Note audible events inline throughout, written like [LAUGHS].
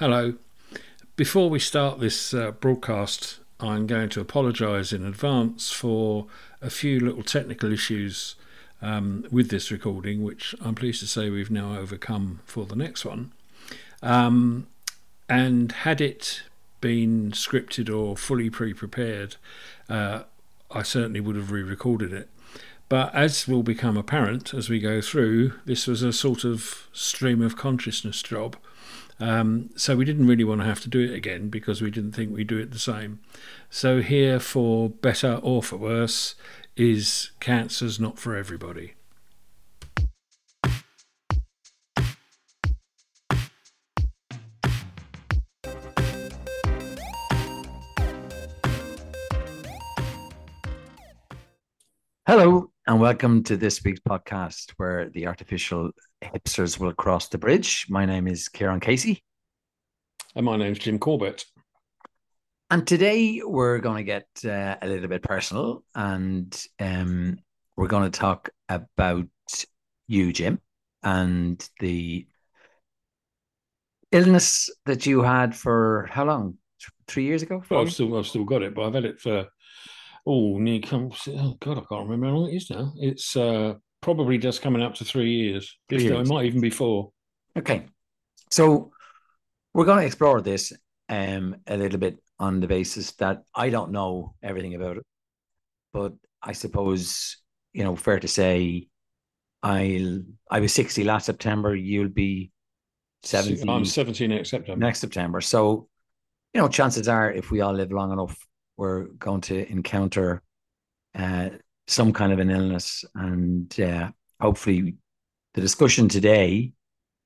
Hello. Before we start this uh, broadcast, I'm going to apologise in advance for a few little technical issues um, with this recording, which I'm pleased to say we've now overcome for the next one. Um, and had it been scripted or fully pre prepared, uh, I certainly would have re recorded it. But as will become apparent as we go through, this was a sort of stream of consciousness job. Um, so we didn't really want to have to do it again because we didn't think we'd do it the same. So here, for better or for worse, is cancer's not for everybody. Hello, and welcome to this week's podcast where the artificial hipsters will cross the bridge. My name is Kieran Casey. And my name's Jim Corbett. And today we're going to get uh, a little bit personal and um, we're going to talk about you, Jim, and the illness that you had for how long? Three years ago? Well, I've still, I've still got it, but I've had it for oh, near come. Oh God, I can't remember how long it is now. It's uh, probably just coming up to three years. Three years. It might even be four. Okay, so we're going to explore this um, a little bit on the basis that I don't know everything about it, but I suppose you know, fair to say, I I was sixty last September. You'll be seventeen. I'm seventeen next September. Next September. So, you know, chances are, if we all live long enough, we're going to encounter uh, some kind of an illness, and uh, hopefully, the discussion today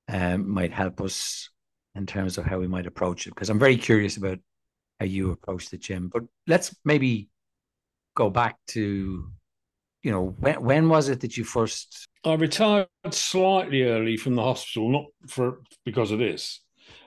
um, might help us in terms of how we might approach it. Because I'm very curious about how you approach the gym. But let's maybe go back to, you know, when when was it that you first? I retired slightly early from the hospital, not for because of this,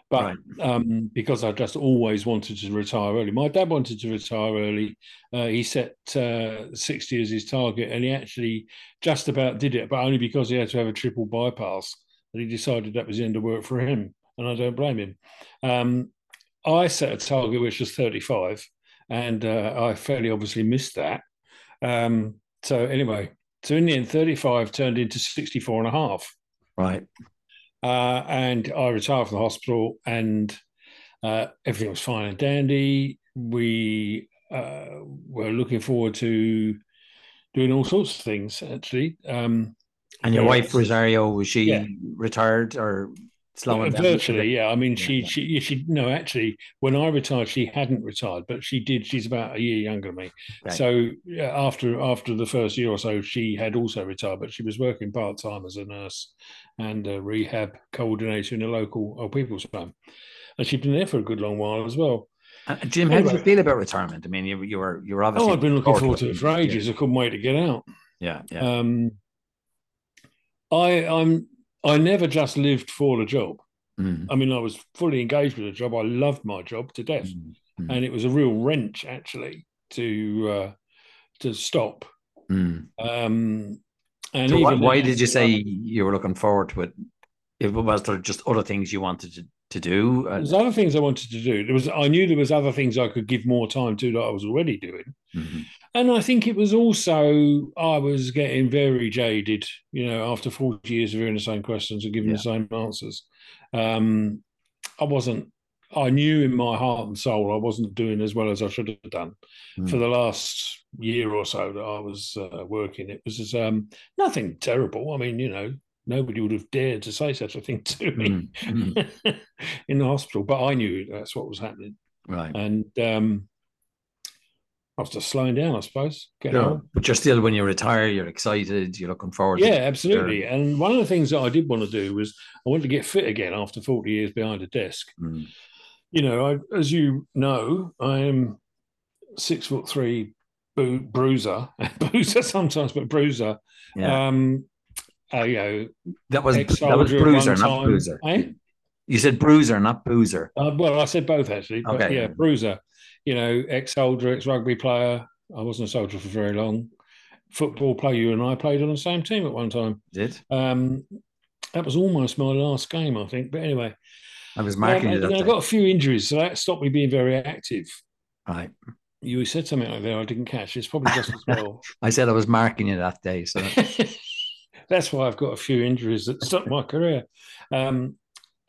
but right. um, because I just always wanted to retire early. My dad wanted to retire early. Uh, he set uh, 60 as his target, and he actually just about did it, but only because he had to have a triple bypass. And he decided that was the end of work for him, and I don't blame him. Um, I set a target which was 35, and uh, I fairly obviously missed that. Um, so anyway, so in the end, 35 turned into 64 and a half. Right. Uh, and I retired from the hospital, and uh, everything was fine and dandy. We uh, were looking forward to doing all sorts of things, actually. Um, and your wife Rosario was she yeah. retired or slowing down? Virtually, yeah. I mean, yeah, she yeah. she she no, actually, when I retired, she hadn't retired, but she did. She's about a year younger than me. Right. So after after the first year or so, she had also retired, but she was working part time as a nurse and a rehab coordinator in a local old people's home. And she'd been there for a good long while as well. Uh, Jim, how do you feel about retirement? I mean, you, you were you were obviously. Oh, I've been looking forward to it for ages. Yeah. I couldn't wait to get out. Yeah, yeah. Um, I I'm I never just lived for the job. Mm. I mean, I was fully engaged with the job. I loved my job to death, mm. Mm. and it was a real wrench actually to uh, to stop. Mm. Um, and so why, why did you say you were looking forward to it? It was there just other things you wanted to, to do? There's other things I wanted to do. There was I knew there was other things I could give more time to that I was already doing, mm-hmm. And I think it was also I was getting very jaded. You know, after 40 years of hearing the same questions and giving yeah. the same answers, um, I wasn't. I knew in my heart and soul I wasn't doing as well as I should have done mm. for the last year or so that I was uh, working. It was um, nothing terrible. I mean, you know, nobody would have dared to say such a thing to me mm. Mm. [LAUGHS] in the hospital, but I knew that's what was happening. Right. And um, was just slowing down, I suppose. No, but you're still, when you retire, you're excited, you're looking forward. Yeah, absolutely. And one of the things that I did want to do was I wanted to get fit again after 40 years behind a desk. Mm. You know, I, as you know, I am six foot three bru- bruiser, [LAUGHS] bruiser sometimes, but bruiser. Yeah. Um, uh, you know, that was that was bruiser, not bruiser. Eh? You said bruiser, not boozer. Uh, well, I said both actually. Okay. Yeah, bruiser. You know, ex-soldier, ex-rugby player. I wasn't a soldier for very long. Football player. You and I played on the same team at one time. Did. Um, that was almost my last game, I think. But anyway, I was marking Um, it. and I got a few injuries, so that stopped me being very active. Right. You said something like that I didn't catch. It's probably just as well. [LAUGHS] I said I was marking it that day. So [LAUGHS] That's why I've got a few injuries that stopped my career. Um,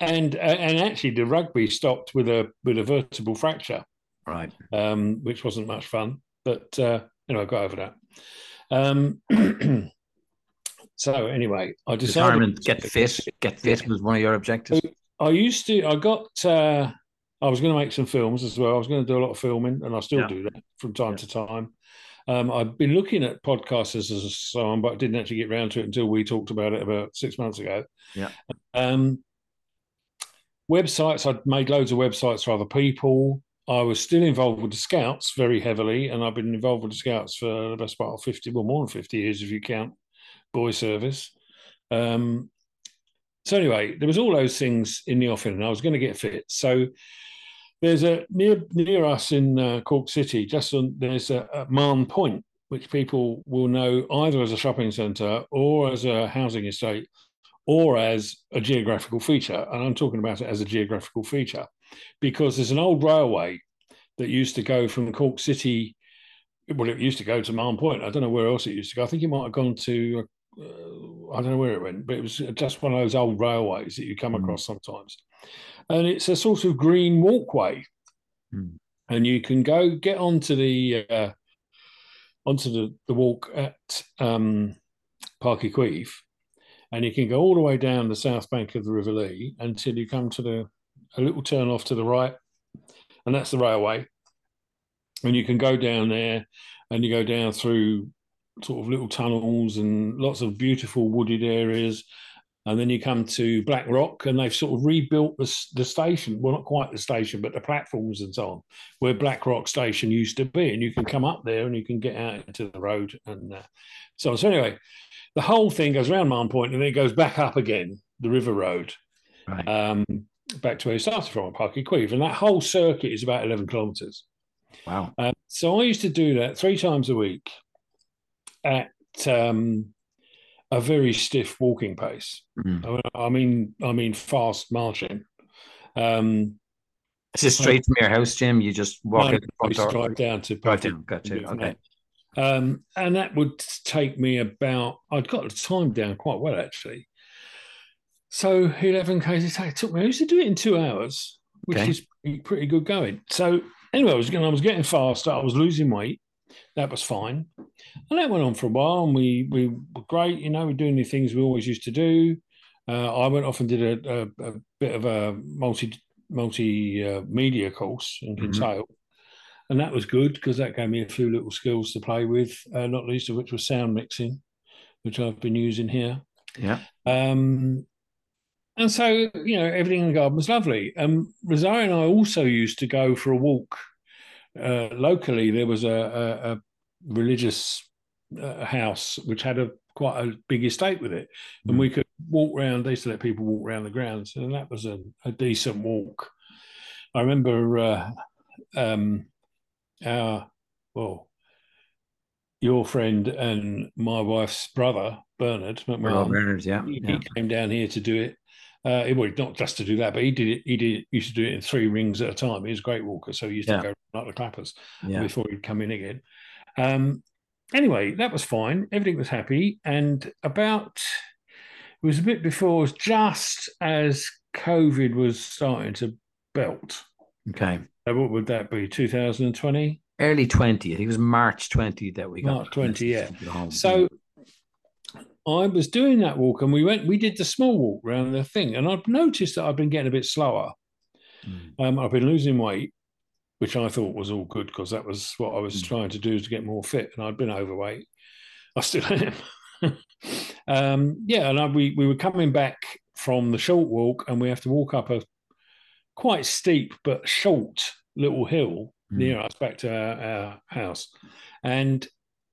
and and actually, the rugby stopped with a with a vertebral fracture, right. um, which wasn't much fun. But uh, anyway, I got over that. Um, [CLEARS THROAT] so anyway, I decided Retirement, get fit, get fit was one of your objectives. I used to. I got. Uh, I was going to make some films as well. I was going to do a lot of filming, and I still Yeah. do that from time Yeah. to time. Um, I've been looking at podcasts as a song, but I didn't actually get round to it until we talked about it about six months ago. Yeah. Um, websites. I'd made loads of websites for other people. I was still involved with the Scouts very heavily, and I've been involved with the Scouts for the best part of fifty, well, more than fifty years if you count boy service. Um, so anyway, there was all those things in the offing, and I was going to get fit. So there's a near near us in uh, Cork City, just on there's a, a Mahon Point, which people will know either as a shopping centre or as a housing estate or as a geographical feature. And I'm talking about it as a geographical feature because there's an old railway that used to go from Cork City. Well, it used to go to Mahon Point. I don't know where else it used to go. I think it might have gone to, uh, I don't know where it went, but it was just one of those old railways that you come Mhm. across sometimes. And it's a sort of green walkway. Hmm. And you can go get onto the uh, onto the, the walk at um, Páirc Uí Chaoimh, and you can go all the way down the south bank of the River Lee until you come to the a little turn off to the right, and that's the railway. And you can go down there, and you go down through sort of little tunnels and lots of beautiful wooded areas. And then you come to Black Rock, and they've sort of rebuilt the, the station. Well, not quite the station, but the platforms and so on, where Black Rock Station used to be. And you can come up there and you can get out into the road and uh, so on. So anyway, the whole thing goes around Mahon Point and then it goes back up again, the River Road, Right. um, back to where it started from, at Páirc Uí Chaoimh. And that whole circuit is about 11 kilometres. Wow. Um, so I used to do that three times a week at um, a very stiff walking pace. Mhm. I mean, I mean, fast marching. Um, Is this straight from your house, Jim? You just walk in the front door. down to Drive down. Gotcha. Okay. Um, and that would take me about, I'd got the time down quite well actually. So 11 k's a it took me, I used to do it in two hours, which Okay. is pretty, pretty good going. So anyway, I was, getting, I was getting faster, I was losing weight. That was fine. And that went on for a while and we, we were great, you know, we're doing the things we always used to do. Uh, I went off and did a, a, a bit of a multi multi uh, media course in Mhm. Kinsale and that was good because that gave me a few little skills to play with, uh, not least of which was sound mixing, which I've been using here. Yeah. Um, and so, you know, everything in the garden was lovely. Um, Rosario and I also used to go for a walk. Uh, locally, there was a, a, a religious uh, house which had a quite a big estate with it, and we could walk round. They used to let people walk around the grounds, and that was a, a decent walk. I remember uh, um, our well, your friend and my wife's brother Bernard McMahon. Bernard, yeah. He, yeah. he came down here to do it. Uh, it- well, not just to do that, but he did it. He did used to do it in three rings at a time. He was a great walker, so he used Yeah. to go like the clappers Yeah. before he'd come in again. Um, anyway, that was fine. Everything was happy, and about it was a bit before, was just as COVID was starting to belt. Okay. Uh, What would that be? 2020. Early 20. I think it was March 20 that we got. March 20, yeah. So I was doing that walk, and we went. We did the small walk around the thing, and I've noticed that I've been getting a bit slower. Mm. Um, I've been losing weight, which I thought was all good because that was what I was Mm. trying to do to get more fit, and I'd been overweight. I still [LAUGHS] am. um, yeah, and I, we we were coming back from the short walk, and we have to walk up a quite steep but short little hill Mm. near us back to our, our house, and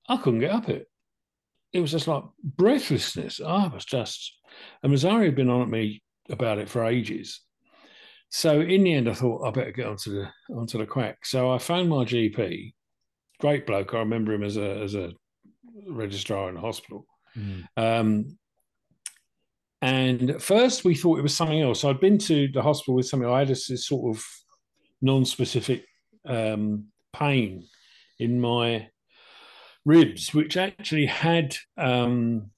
I couldn't get up it. It was just like breathlessness. I was just, and Rosario had been on at me about it for ages. So in the end, I thought I better get onto the onto the quack. So I phoned my GP, great bloke. I remember him as a as a registrar in the hospital. Mm. Um, And at first, we thought it was something else. I'd been to the hospital with something. I had this, this sort of non-specific um, pain in my ribs, which actually had um,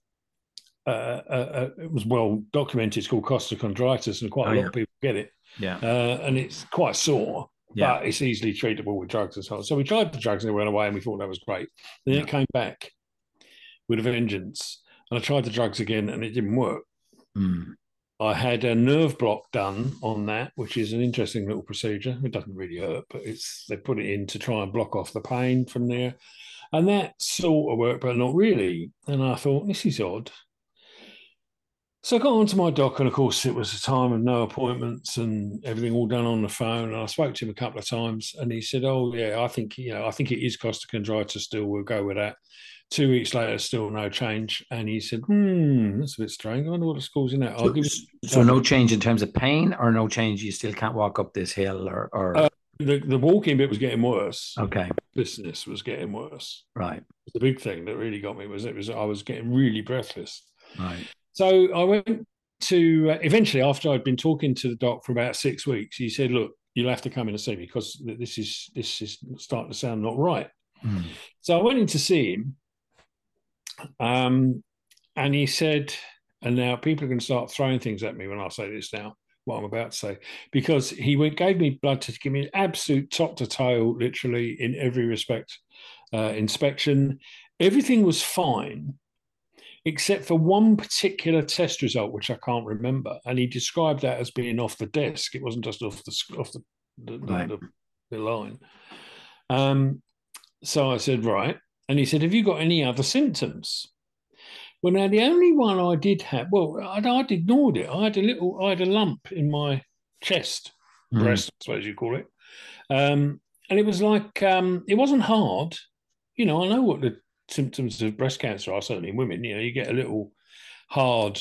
uh, uh, uh, it was well documented. It's called costochondritis, and quite oh, a lot yeah. of people get it. Yeah, uh, and it's quite sore, yeah. but it's easily treatable with drugs as well. So we tried the drugs and they went away, and we thought that was great. Then yeah. it came back with a vengeance, and I tried the drugs again, and it didn't work. Mm. I had a nerve block done on that, which is an interesting little procedure. It doesn't really hurt, but it's they put it in to try and block off the pain from there. And that sort of worked, but not really. And I thought, this is odd. So I got onto my doc, and of course, it was a time of no appointments and everything all done on the phone. And I spoke to him a couple of times, and he said, "Oh yeah, I think you know, I think it is costochondritis. Still, we'll go with that." Two weeks later, still no change. And he said, Hmm, that's a bit strange. I wonder what the school's in that. So, so no change in terms of pain or no change, you still can't walk up this hill or. or... Uh, the, the walking bit was getting worse. Okay. Business was getting worse. Right. The big thing that really got me was it was I was getting really breathless. Right. So I went to uh, eventually after I'd been talking to the doc for about six weeks, he said, "Look, you'll have to come in and see me because this is this is starting to sound not right." Mm. So I went in to see him, um, and he said, and now people are going to start throwing things at me when I say this now, what I'm about to say, because he went, gave me blood to give me an absolute top to tail, literally in every respect, uh, inspection. Everything was fine, except for one particular test result, which I can't remember. And he described that as being off the desk. It wasn't just off the off the, the, right. the, the line. Um, so I said, right. And he said, Have you got any other symptoms? Well, now the only one I did have, well, I'd, I'd ignored it. I had a little, I had a lump in my chest, mm. breast, I suppose you call it. Um, and it was like, um, it wasn't hard. You know, I know what the symptoms of breast cancer are, certainly in women. You know, you get a little hard,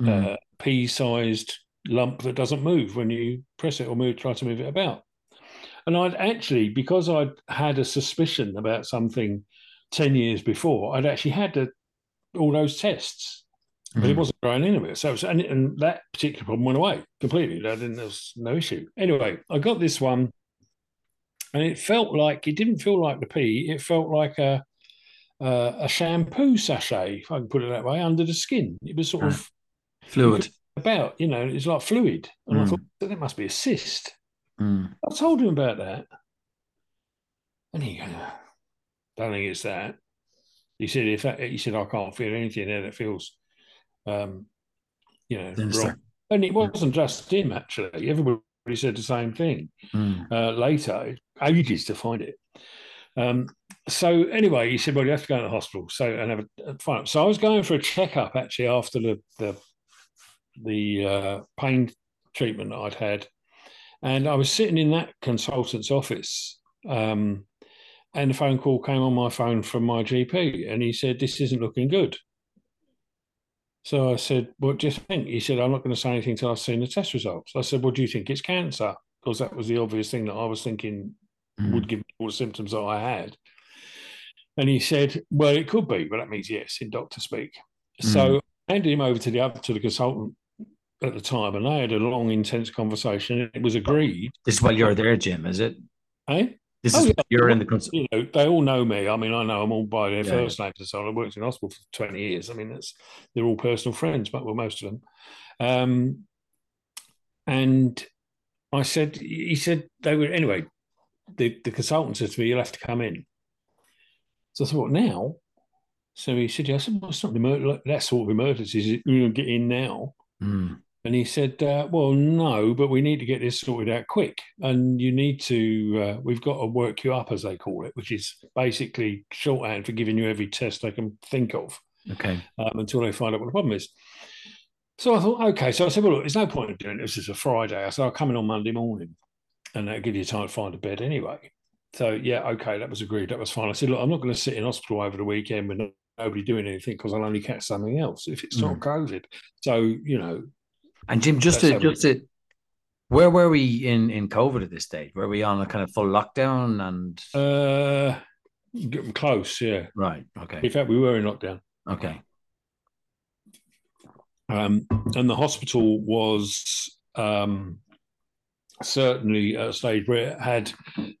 mm. uh, pea sized lump that doesn't move when you press it or move, try to move it about. And I'd actually, because I'd had a suspicion about something 10 years before, I'd actually had to, all those tests, but mm. it hmm. wasn't growing anywhere. So, was, and, and, that particular problem went away completely. There was no issue. Anyway, I got this one, and it felt like, it didn't feel like the pee, it felt like a, uh, a shampoo sachet, if I can put it that way, under the skin. It was sort of fluid about, you know, it's like fluid. And mm. I hmm. thought that must be a cyst. Mm. I told him about that. And he goes, don't think it's that. He said, if that, he said, I can't feel anything there that feels, um, you know, wrong. And it wasn't just him, actually. Everybody said the same thing. Mm. Uh, later, ages to find it. Um, so anyway, he said, "Well, you have to go to the hospital." So and have a fine. So I was going for a checkup actually after the the the uh, pain treatment I'd had, and I was sitting in that consultant's office, um, and a phone call came on my phone from my GP, and he said, "This isn't looking good." So I said, "What do you think?" He said, "I'm not going to say anything until I've seen the test results." I said, "What do you think it's cancer?" Because that was the obvious thing that I was thinking mm. would give me all the symptoms that I had. And he said, "Well, it could be, but that means yes in doctor speak." Mm. So I handed him over to the other to the consultant at the time, and they had a long, intense conversation. It was agreed. This is while you're there, Jim, is it? Hey? This oh, is yeah. you're in the cons- you know they all know me. I mean, I know them all by their yeah. first names and so on. I worked in hospital for twenty years. I mean, that's they're all personal friends, but well, most of them. Um, and I said, he said they were anyway. The the consultant said to me, "You'll have to come in." So I thought, now? So he said, "Yeah." I said, "Well, it's not that sort of emergency. You get in now." Mm. And he said, uh, "Well, no, but we need to get this sorted out quick, and you need to. Uh, we've got to work you up, as they call it, which is basically shorthand for giving you every test they can think of. Okay. Um, until they find out what the problem is. So I thought, okay. So I said, well, look, there's no point in doing this. It's a Friday. I said, I'll come in on Monday morning, and that'll give you time to find a bed anyway. So yeah, okay, that was agreed. That was fine. I said, look, I'm not going to sit in hospital over the weekend with nobody doing anything because I'll only catch something else if it's mm. not COVID. So you know, and Jim, just to just to, where were we in in COVID at this stage? Were we on a kind of full lockdown and? Uh, close, yeah. Right. Okay. In fact, we were in lockdown. Okay. Um, and the hospital was um, certainly at a stage where it had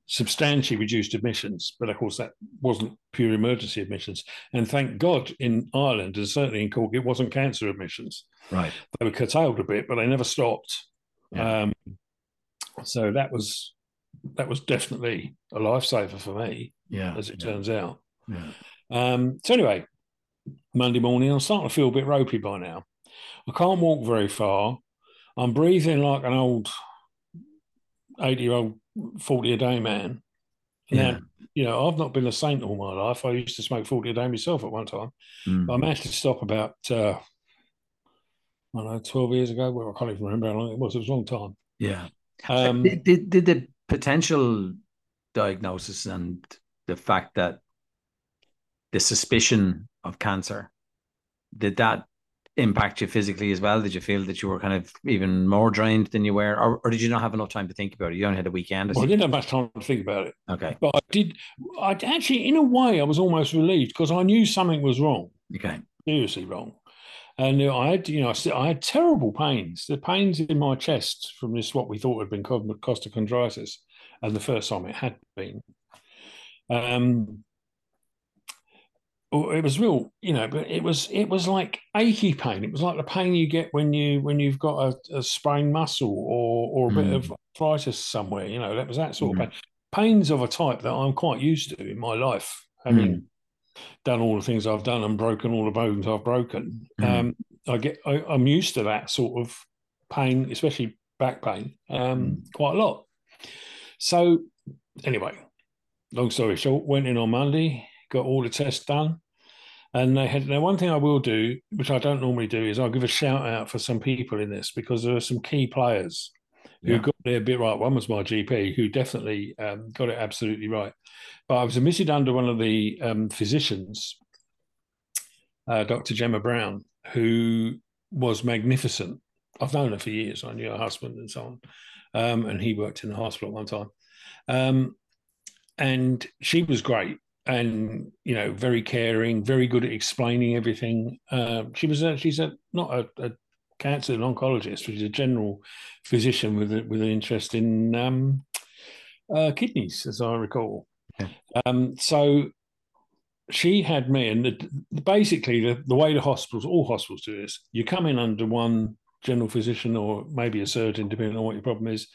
substantially reduced admissions, but of course that wasn't pure emergency admissions. And thank God in Ireland and certainly in Cork, it wasn't cancer admissions. Right. They were curtailed a bit, but they never stopped. Yeah. Um, so that was that was definitely a lifesaver for me, Yeah. as it yeah, turns out. yeah. Um, so anyway, Monday morning, I'm starting to feel a bit ropey by now. I can't walk very far. I'm breathing like an old 80 year old, 40 a day man. Yeah. Now, you know, I've not been a saint all my life. I used to smoke 40 a day myself at one time. Mm. But I managed to stop about, uh, I don't know, 12 years ago. Well, I can't even remember how long it was. It was a long time. Yeah. Um, did, did, did the potential diagnosis and the fact that the suspicion of cancer did that impact you physically as well? Did you feel that you were kind of even more drained than you were, or, or did you not have enough time to think about it? You only had a weekend. well, I didn't have much time to think about it. Okay. But I did, I actually, in a way, I was almost relieved because I knew something was wrong. Okay. seriously wrong. And uh, I had, you know, I had terrible pains. The pains in my chest from this, what we thought had been co- costochondritis, and the first time it had been. Um, it was real, you know, but it was it was like achy pain. It was like the pain you get when you when you've got a, a sprained muscle or or a bit Mm. of arthritis somewhere. You know, that was that sort Mhm. of pain. Pains of a type that I'm quite used to in my life, having done all the things I've done and broken all the bones I've broken. Mm. Um, I get I, I'm used to that sort of pain, especially back pain, um, quite a lot. So anyway, long story short, went in on Monday, got all the tests done. And they had now one thing I will do, which I don't normally do, is I'll give a shout out for some people in this because there are some key players who Yeah. got their bit right. One was my GP, who definitely um, got it absolutely right. But I was admitted under one of the um, physicians, uh, Dr. Gemma Brown, who was magnificent. I've known her for years. I knew her husband and so on. Um, and he worked in the hospital at one time. Um, and she was great and, you know, very caring, very good at explaining everything. Um, she was a, she's a, not a, a cancer oncologist, she's a general physician with, a, with an interest in um, uh, kidneys, as I recall. Okay. Um, so she had me, and the, basically the, the way the hospitals, all hospitals do this, you come in under one general physician or maybe a surgeon, depending on what your problem is,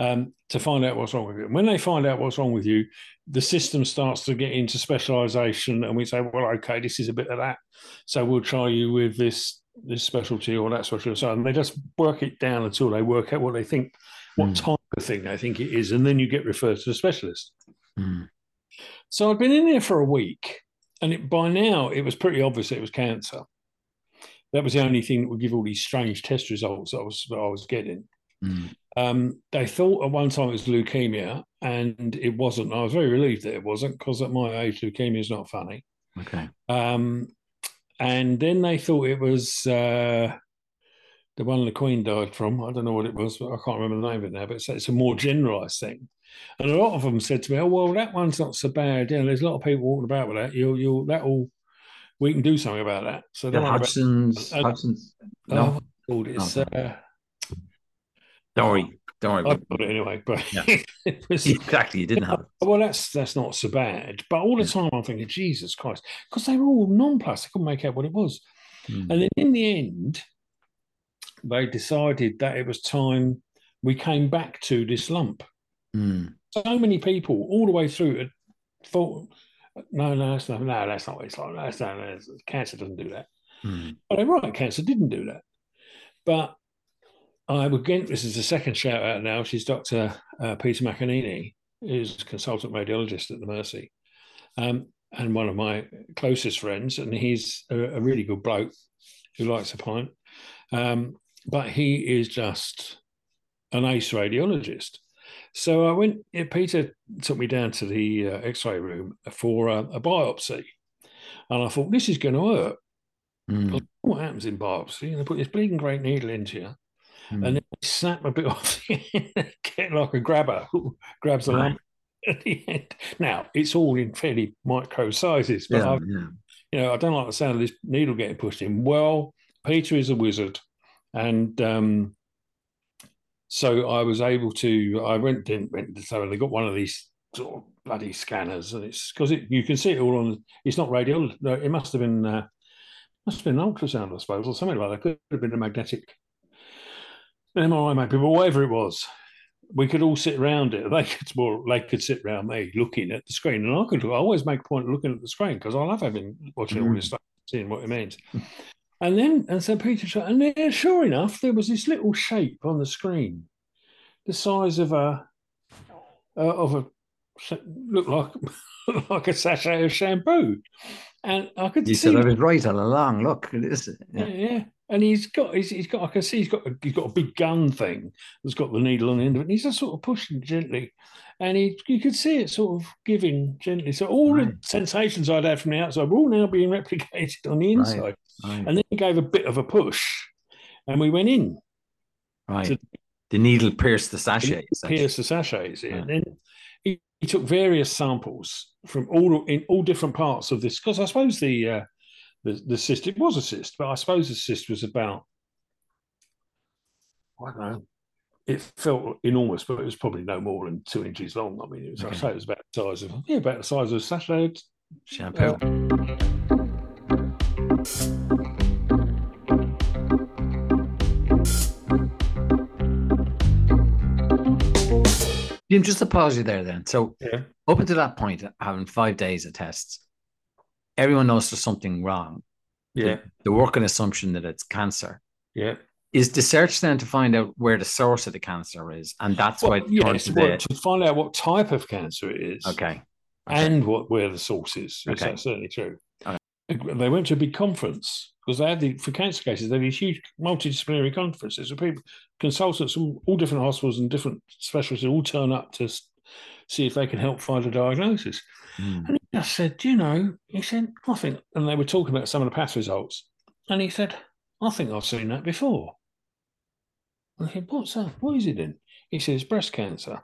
um, to find out what's wrong with you. And when they find out what's wrong with you, the system starts to get into specialization, and we say, well, okay, this is a bit of that, so we'll try you with this this specialty or that specialty. So and they just work it down until they work out what they think, what Mm. type of thing they think it is, and then you get referred to a specialist. Mm. So I'd been in there for a week, and it, by now it was pretty obvious it was cancer. That was the only thing that would give all these strange test results that I was that I was getting. Mm. Um, they thought at one time it was leukemia, and it wasn't. I was very relieved that it wasn't because at my age, leukemia is not funny. Okay. Um, and then they thought it was uh, the one the Queen died from. I don't know what it was, but I can't remember the name of it now. But it's, it's a more generalised thing. And a lot of them said to me, "Oh well, that one's not so bad. You know, there's a lot of people walking about with that. You'll, you'll, that will, we can do something about that." So The don't about- uh. Oh, No, called? It's uh, don't worry. Don't worry. I've got it anyway, but Yeah. [LAUGHS] it was, exactly. You didn't have it. [LAUGHS] well, that's that's not so bad. But all the time I'm thinking, Jesus Christ, because they were all non-plus. I couldn't make out what it was. Mm. And then in the end, they decided that it was time we came back to this lump. Mm. So many people all the way through had thought, no, no, that's not, no, that's not what it's like. That's not, that's, cancer doesn't do that. Mm. But they're right, cancer didn't do that. But I would again, this is the second shout out now. She's Dr. Uh, Peter McAnini, who's a consultant radiologist at the Mercy, um, and one of my closest friends. And he's a, a really good bloke who likes a pint. Um, but he is just an ace radiologist. So I went, yeah, Peter took me down to the uh, x ray room for a, a biopsy. And I thought, this is going to hurt. Mm. What happens in biopsy? And they put this bleeding great needle into you Mm. and then they snap a bit [LAUGHS] off the end, get like a grabber who grabs a Right. lump at the end. Now it's all in fairly micro sizes, but yeah, I, yeah. you know, I don't like the sound of this needle getting pushed in. Well, Peter is a wizard, and um, so I was able to. I went didn't went so they got one of these sort of bloody scanners, and it's because it, you can see it all on. It's not radio. It must have been uh, must have been an ultrasound, I suppose, or something like that. Could have been a magnetic MRI maybe, but whatever it was, we could all sit around it. [LAUGHS] They could more, they could sit around me looking at the screen, and I could. I always make a point of looking at the screen because I love having watching mm. all this stuff, seeing what it means. [LAUGHS] and then, and so Peter, and there, sure enough, there was this little shape on the screen, the size of a uh, of a looked like [LAUGHS] like a sachet of shampoo, and I could. You see said I was right all along. Look, it is. Yeah. yeah and he's got he's, he's got I can see he's got a, he's got a big gun thing that's got the needle on the end of it. And he's just sort of pushing gently, and he you could see it sort of giving gently. So all right. the sensations I'd had from the outside were all now being replicated on the inside. Right. Right. And then he gave a bit of a push, and we went in. Right. The needle pierced the sachet. Pierced the sachets, yeah. And then he, he, took various samples from all in all different parts of this because I suppose the uh, the, the cyst. It was a cyst, but I suppose the cyst was about, I don't know, it felt enormous, but it was probably no more than two inches long. I mean, it was, okay. I say it was about the size of, yeah, about the size of a sachet shampoo. Uh, Jim, just to pause you there then. So yeah. up until that point, having five days of tests, everyone knows there's something wrong. Yeah. The, the working assumption that it's cancer. Yeah. Is the search then to find out where the source of the cancer is, and that's well, why yes, to, well, to find out what type of cancer it is. Okay. okay. And what where the source is. Okay. That's certainly true. Okay. They went to a big conference because they had the for cancer cases. They had these huge multidisciplinary conferences where people, consultants from all different hospitals and different specialties, all turn up to see if they can help find a diagnosis. Mm. And just said, you know, he said, I think, and they were talking about some of the past results. And he said, I think I've seen that before. And I said, what's that? What is it then? He says, breast cancer.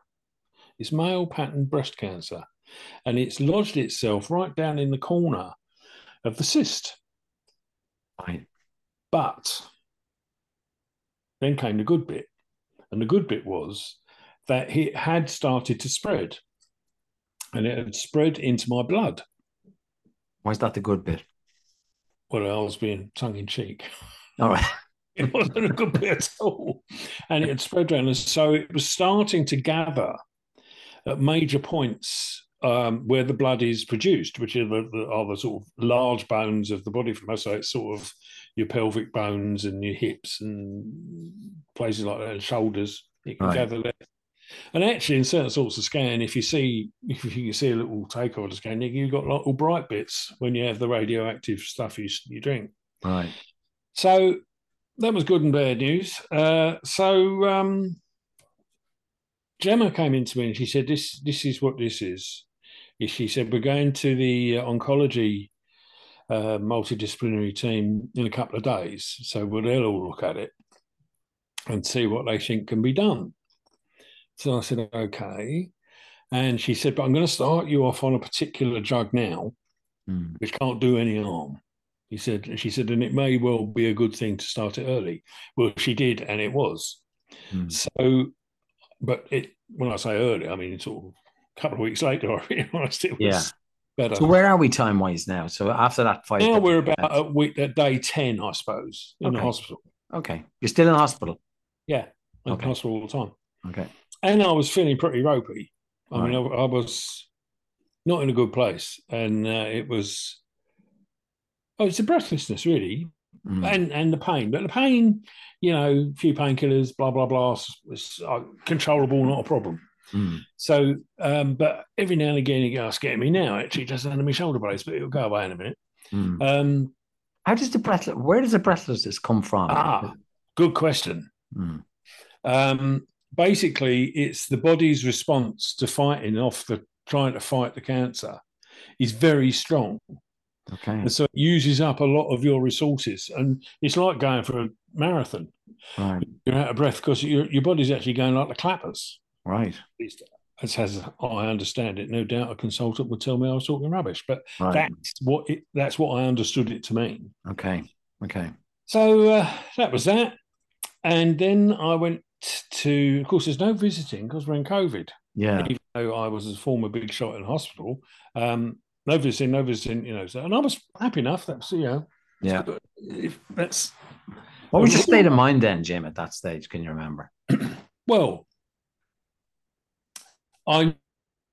It's male pattern breast cancer. And it's lodged itself right down in the corner of the cyst. Right. But then came the good bit. And the good bit was that it had started to spread and it had spread into my blood. Why is that the good bit? Well, I was being tongue in cheek. [LAUGHS] All right. [LAUGHS] it wasn't a good bit at all. And it had spread around. And so it was starting to gather at major points um, where the blood is produced, which are the, are the sort of large bones of the body from most. So it's sort of your pelvic bones and your hips and places like that, and shoulders. It can right. gather there. And actually, in certain sorts of scan, if you see [LAUGHS] if you see a little takeover scan, you've got little bright bits when you have the radioactive stuff you, you drink. Right. So that was good and bad news. Uh, so um, Gemma came into me and she said, "This this is what this is." She said, "We're going to the oncology uh, multidisciplinary team in a couple of days, so we'll they'll all look at it and see what they think can be done." So I said, okay. And she said, but I'm going to start you off on a particular drug now, mm. which can't do any harm. He said, she said, and it may well be a good thing to start it early. Well, she did, and it was. Mm. So, but it, when I say early, I mean, sort of a couple of weeks later, [LAUGHS] I realized it was yeah. better. So where are we time wise now? So after that five. Now we're about a week, at day 10, I suppose, in okay. the hospital. Okay. You're still in hospital? Yeah. I'm okay. in hospital all the time. Okay and I was feeling pretty ropey. I right. mean, I, I, was not in a good place, and uh, it was oh, it's the breathlessness really, mm. and and the pain. But the pain, you know, a few painkillers, blah blah blah, was uh, controllable, not a problem. Mm. So, um, but every now and again, it goes getting me now. Actually, just under my shoulder blades, but it'll go away in a minute. Mm. Um, How does the breathless? Where does the breathlessness come from? Ah, good question. Mm. Um, basically it's the body's response to fighting off the trying to fight the cancer is very strong. Okay. And so it uses up a lot of your resources. And it's like going for a marathon. Right. You're out of breath because your, your body's actually going like the clappers. Right. As, as I understand it, no doubt a consultant would tell me I was talking rubbish, but right. that's what it, that's what I understood it to mean. Okay. Okay. So uh, that was that. And then I went to, of course, there's no visiting because we're in COVID. Yeah. Even though I was a former big shot in hospital, um, no visiting, no visiting, you know. So, and I was happy enough. That's, you know, Yeah. if that's, What was your state of mind then, Jim, at that stage? Can you remember? [CLEARS THROAT] well, I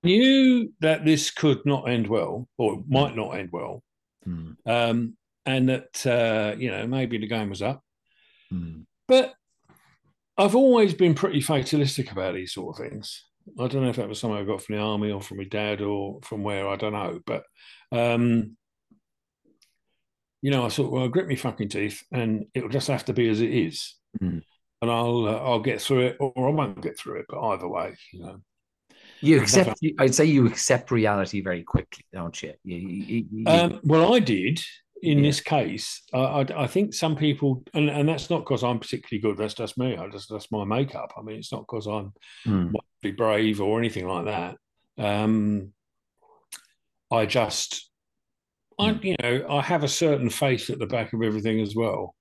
knew that this could not end well or might not end well. Hmm. Um, and that, uh, you know, maybe the game was up. Hmm. But I've always been pretty fatalistic about these sort of things. I don't know if that was something I got from the army or from my dad or from where I don't know, but um, you know, I thought, well, I'll grit my fucking teeth, and it'll just have to be as it is, Mm. and I'll uh, I'll get through it, or I won't get through it. But either way, you know, You accept. I'd say you accept reality very quickly, don't you? You- you- you- Um, well, I did in Yeah. this case. I, I, I think some people, and, and that's not because I'm particularly good. That's just me. I just that's my makeup. I mean, it's not because I'm Hmm. be brave or anything like that. Um, I just, I Mm. you know, I have a certain faith at the back of everything as well.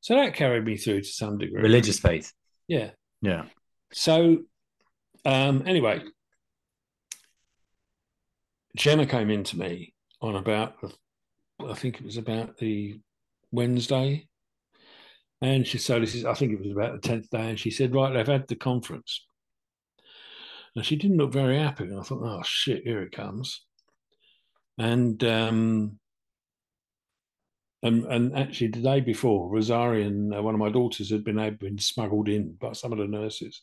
So that carried me through to some degree. religious faith. yeah. Yeah. So, um, anyway, Gemma came in to me on about, I think it was about the Wednesday. And she, so this is, I think it was about the 10th day. And she said, Right, they've had the conference. And she didn't look very happy. And I thought, Oh, shit, here it comes. And, um, and, and actually, the day before, Rosario and, uh, one of my daughters, had been had been smuggled in by some of the nurses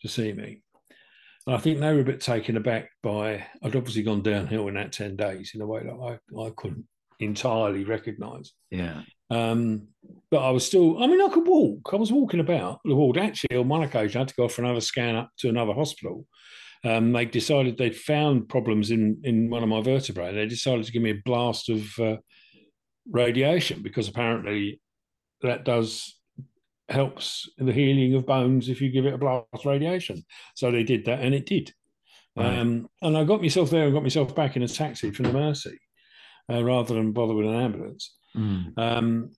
to see me. And I think they were a bit taken aback by I'd obviously gone downhill in that ten days in a way that I, I couldn't entirely recognise. Yeah. Um, but I was still, I mean, I could walk. I was walking about the ward. Actually, on one occasion, I had to go for another scan up to another hospital. Um, they decided they'd found problems in, in one of my vertebrae. They decided to give me a blast of uh, radiation because apparently that does helps in the healing of bones if you give it a blast of radiation. So they did that, and it did. Right. Um, and I got myself there and got myself back in a taxi from the Mercy uh, rather than bother with an ambulance. Mm. Um,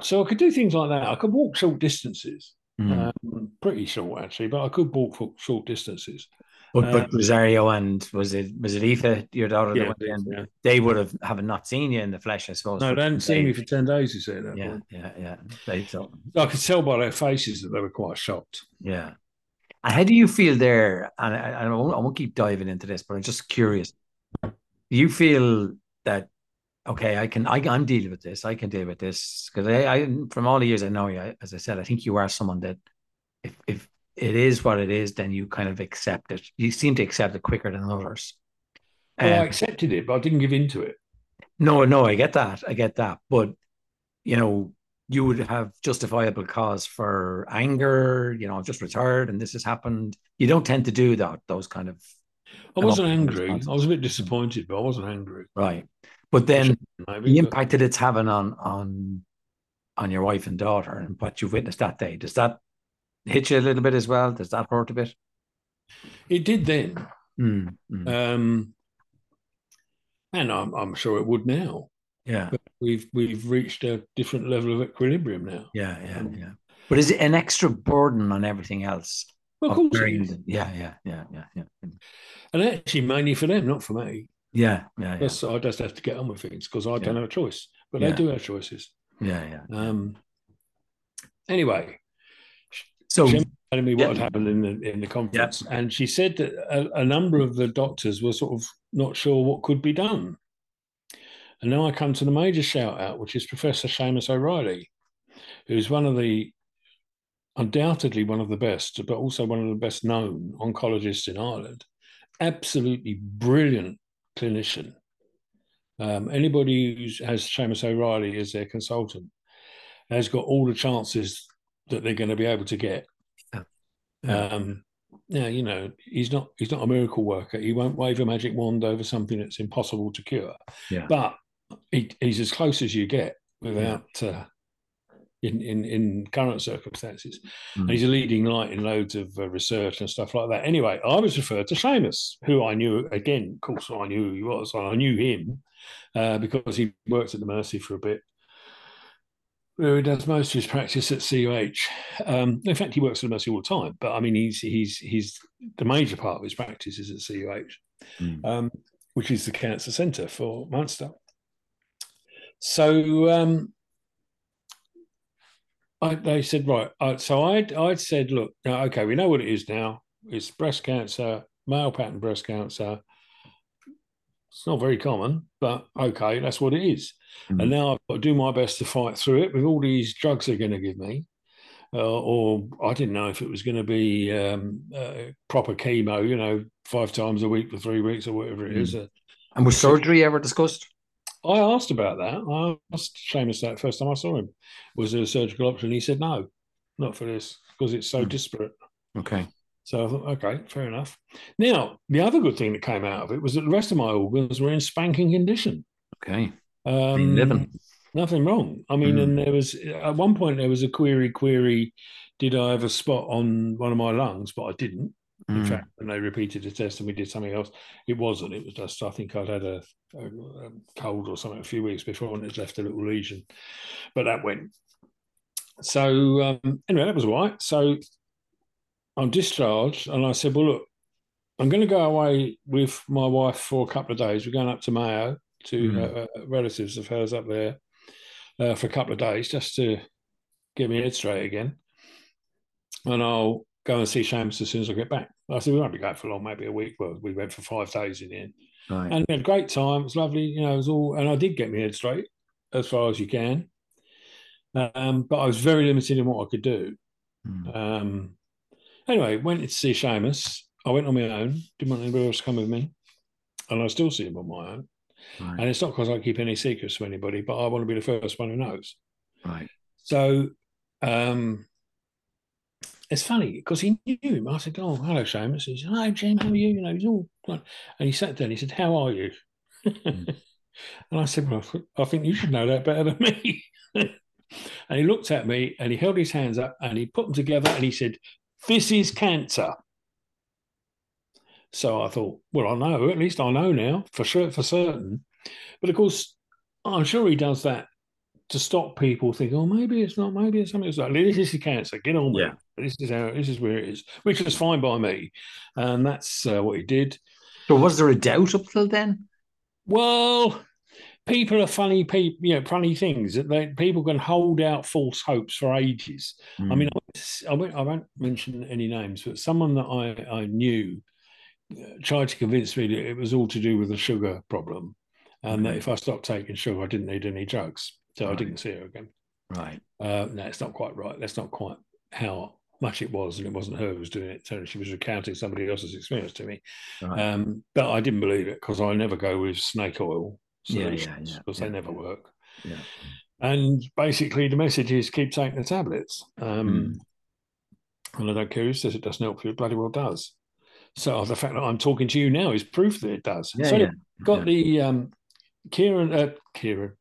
so I could do things like that. I could walk short distances, Mm. um, pretty short actually, but I could walk for short distances. but but um, Rosario and was it was it Aoife, your daughter? Yeah, went in? yeah. They would have haven't not seen you in the flesh, I suppose. No, they hadn't 10 seen me for ten days. You see that. Yeah, yeah, yeah. They so I could tell by their faces that they were quite shocked. yeah. And how do you feel there? And I, I, won't, I won't keep diving into this, but I'm just curious. Do you feel that okay? I can. I, I'm dealing with this. I can deal with this because I, I, from all the years I know you, I- as I said, I think you are someone that, if if it is what it is, then you kind of accept it. You seem to accept it quicker than others. Well, I Um, accepted it, but I didn't give in to it. No, no, I get that. I get that. But, you know, you would have justifiable cause for anger, you know, I've just retired and this has happened. You don't tend to do that, those kind of, I wasn't angry. I was a bit disappointed, but I wasn't angry. right. But then the impact that it's having on on on your wife and daughter and what you've witnessed that day, does that hit you a little bit as well? Does that hurt a bit? it did then, Mm, mm. um, and I'm, I'm sure it would now. yeah, We've we've reached a different level of equilibrium now. yeah, yeah, yeah. But is it an extra burden on everything else? Well, of course, it bearing is. the- yeah, yeah, yeah, yeah, yeah, and actually mainly for them, not for me. Yeah, yeah, yeah, That's, I just have to get on with things because I don't have a choice, but Yeah. they do have choices. yeah, yeah. Um, anyway, So Jim telling me what Yeah. had happened in the in the conference, and she said that a, a number of the doctors were sort of not sure what could be done. And now I come to the major shout out, which is Professor Seamus O'Reilly, who's one of the undoubtedly one of the best, but also one of the best known oncologists in Ireland. Absolutely brilliant clinician. Um, anybody who has Seamus O'Reilly as their consultant has got all the chances that they're going to be able to get. Yeah. Um, now, you know, he's not he's not a miracle worker. He won't wave a magic wand over something that's impossible to cure. Yeah. But he, he's as close as you get without uh, in, in in current circumstances. Mm. And he's a leading light in loads of uh, research and stuff like that. Anyway, I was referred to Seamus, who I knew again. Of course, I knew who he was. I knew him uh, because he worked at the Mercy for a bit. where he does most of his practice at CUH. Um, in fact, he works at the Mercy all the time, but I mean, he's he's he's the major part of his practice is at CUH, mm. um, which is the cancer centre for Munster. So um, I, they said, right. I, so I'd I'd said, look, okay, we know what it is now. It's breast cancer, male pattern breast cancer. It's not very common, but okay, that's what it is. Mm-hmm. And now I've got to do my best to fight through it with all these drugs they're going to give me. Uh, or I didn't know if it was going to be um, uh, proper chemo, you know, five times a week for three weeks or whatever it mm. is. Uh, and was surgery ever discussed? I asked about that. I asked Seamus that first time I saw him. Was there a surgical option? He said no, not for this because it's so mm. disparate. Okay. So I thought, okay, fair enough. Now, the other good thing that came out of it was that the rest of my organs were in spanking condition. Okay. Um, living. Nothing wrong. I mean, mm. and there was at one point there was a query, query, did I have a spot on one of my lungs? But I didn't. Mm. In fact, when they repeated the test and we did something else, it wasn't. It was just I think I'd had a, a, a cold or something a few weeks before and it left a little lesion, but that went. So um, anyway, that was all right. So I'm discharged, and I said, "Well, look, I'm going to go away with my wife for a couple of days. We're going up to Mayo to mm. uh, relatives of hers up there uh, for a couple of days just to get me head straight again, and I'll go and see Seamus as soon as I get back." I said, "We won't be going for long, maybe a week." Well, we went for five days in the end, right. and we had a great time. It was lovely, you know. It was all, and I did get me head straight as far as you can, um, but I was very limited in what I could do. Mm. Um, Anyway, went to see Seamus. I went on my own. Didn't want anybody else to come with me. And I still see him on my own. Right. And it's not because I keep any secrets from anybody, but I want to be the first one who knows. Right. So um, it's funny because he knew him. I said, "Oh, hello, Seamus." He said, "Hi, Jim. How are you?" You know, he's all. And he sat down. He said, "How are you?" Mm. [LAUGHS] and I said, "Well, I think you should know that better than me." [LAUGHS] and he looked at me and he held his hands up and he put them together and he said, this is cancer. So I thought, well, I know, at least I know now for sure, for certain. But of course, I'm sure he does that to stop people thinking, oh, maybe it's not, maybe it's something. It's like, this is cancer. Get on with yeah. it. This is how, this is where it is, which is fine by me. And that's uh, what he did. So was there a doubt up till then? Well, people are funny people you know funny things that they, people can hold out false hopes for ages mm. i mean mm. I, won't, I won't mention any names but someone that i i knew uh, tried to convince me that it was all to do with the sugar problem and that if i stopped taking sugar i didn't need any drugs so right. i didn't see her again right uh, no it's not quite right that's not quite how much it was, and it wasn't her who was doing it. So she was recounting somebody else's experience to me. Right. Um, but I didn't believe it because I never go with snake oil solutions yeah, yeah, yeah, because they never work. Yeah. And basically, the message is keep taking the tablets. Um, mm. And I don't care who says it doesn't help you, it bloody well does. So the fact that I'm talking to you now is proof that it does. Yeah, so yeah, got yeah. the um, Kieran, uh, Kieran,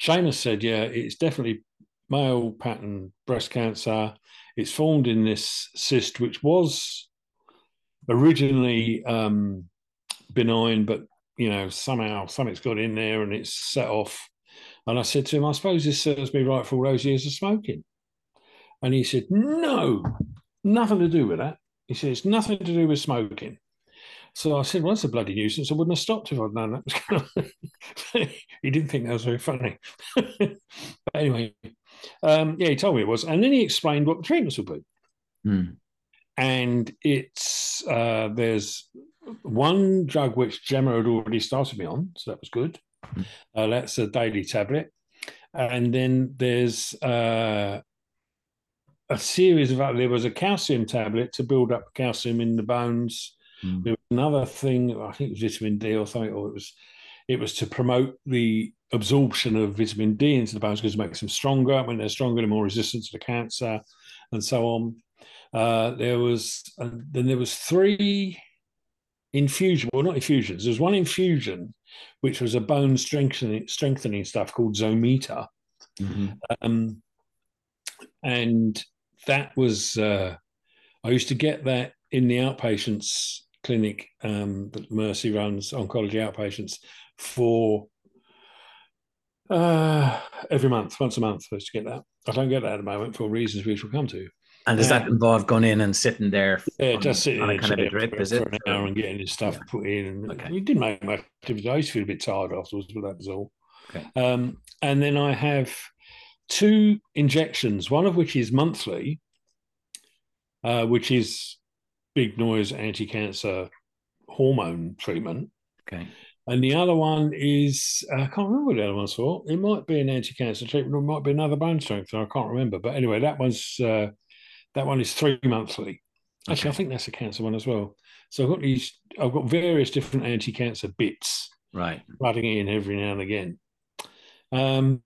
Seamus said, yeah, it's definitely male pattern breast cancer. It's formed in this cyst, which was originally um, benign, but you know, somehow something's got in there and it's set off. And I said to him, I suppose this serves me right for all those years of smoking. And he said, No, nothing to do with that. He said, It's nothing to do with smoking. So I said, Well, that's a bloody nuisance. I wouldn't have stopped if I'd known that. Was going [LAUGHS] on. he didn't think that was very funny. [LAUGHS] but anyway, um, yeah, he told me it was. And then he explained what the treatments would be. Mm. And it's, uh, there's one drug which Gemma had already started me on, so that was good. Mm. Uh, that's a daily tablet, and then there's uh, a series of there was a calcium tablet to build up calcium in the bones. Mm. There was another thing, I think it was vitamin D or something, or it was it was to promote the absorption of vitamin D into the bones because it makes them stronger. When they're stronger, they're more resistant to the cancer, and so on. Uh, there was uh, then there was three infusion, well, not infusions. There was one infusion, which was a bone strengthening strengthening stuff called Zometa, mm-hmm. um, and that was uh, I used to get that in the outpatients clinic um, that Mercy runs, oncology outpatients, for Uh, every month, once a month, I used to get that. I don't get that at the moment for reasons we shall come to. And does that involve going in and sitting there? Yeah, on, just sitting on a kind of a drip, for, is for it? an hour and getting his stuff Yeah. put in. And Okay. we didn't make much difference. I used to feel a bit tired afterwards, but that was all. Okay. Um, and then I have two injections, one of which is monthly, uh, which is big noise anti-cancer hormone treatment. Okay. And the other one is uh, I can't remember what the other one's for. It might be an anti-cancer treatment, or it might be another bone strengthener. I can't remember. But anyway, that one's uh, that one is three monthly. Actually, I think that's a cancer one as well. So I've got these. I've got various different anti-cancer bits Right. flooding in every now and again. Um,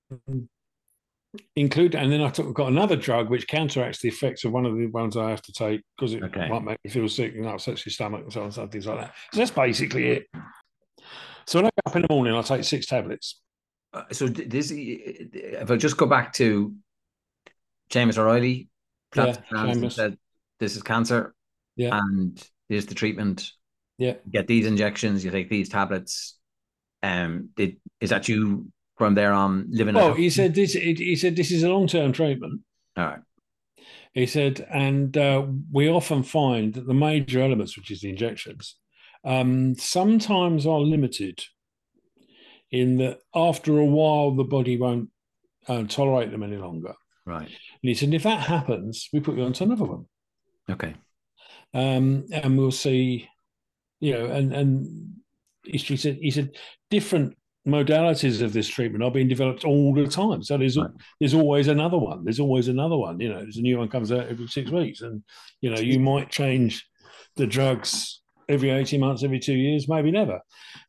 include, and then I took, got another drug which counteracts the effects of one of the ones I have to take because it Okay. might make me feel sick and upsets your stomach and so on, so things like that. So that's basically it. So when I get up in the morning, I take six tablets. Uh, So this, if I just go back to James O'Reilly, Yeah, and Seamus. said this is cancer, Yeah. and here's the treatment. Yeah. Get these injections. You take these tablets. Um, did is that you from there on living? Well, at he said this. He said this is a long-term treatment. All right. He said, and uh, we often find that the major elements, which is the injections, um, sometimes are limited in that after a while the body won't uh, tolerate them any longer. Right. And he said, if that happens, we put you onto another one, Okay. um, and we'll see, you know, and and he said he said different modalities of this treatment are being developed all the time. So there's Right. there's always another one. There's always another one. You know, there's a new one comes out every six weeks, and you know, you might change the drugs every eighteen months, every two years, maybe never.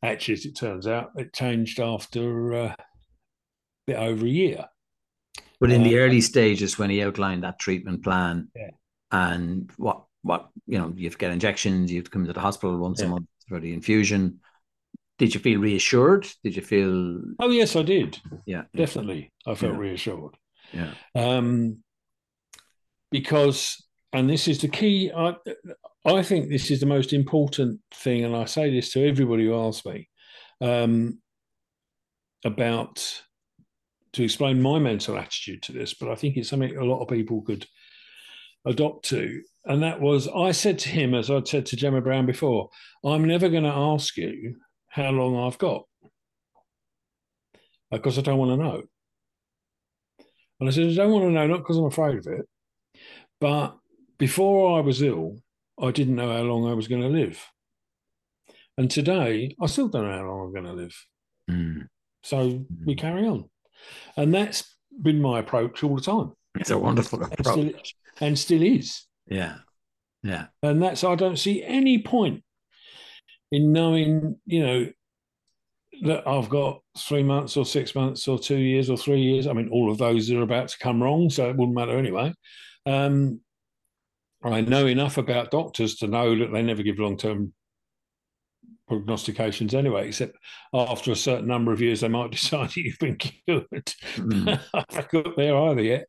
Actually, as it turns out, it changed after uh, a bit over a year. But in the Um, early stages, when he outlined that treatment plan, Yeah. and what what you know, you have to get injections, you have to come to the hospital once a month for the infusion. Did you feel reassured? Did you feel Oh yes, I did yeah, definitely. I felt Yeah. reassured. yeah, um, because and this is the key I, I think this is the most important thing and i say this to everybody who asks me um, about to explain my mental attitude to this but i think it's something a lot of people could adopt to and that was i said to him as i'd said to gemma brown before i'm never going to ask you how long i've got because i don't want to know and I said, I don't want to know, not because I'm afraid of it, but before I was ill, I didn't know how long I was going to live. And today, I still don't know how long I'm going to live. Mm. So we carry on. And that's been my approach all the time it's a wonderful and still, approach. and still is. Yeah, yeah, And that's, I don't see any point in knowing, you know, that I've got three months or six months or two years or three years. I mean, all of those are about to come wrong, so it wouldn't matter anyway. Um, I know enough about doctors to know that they never give long term prognostications anyway, except after a certain number of years, they might [LAUGHS] decide that you've been cured. Mm. I haven't got there either yet.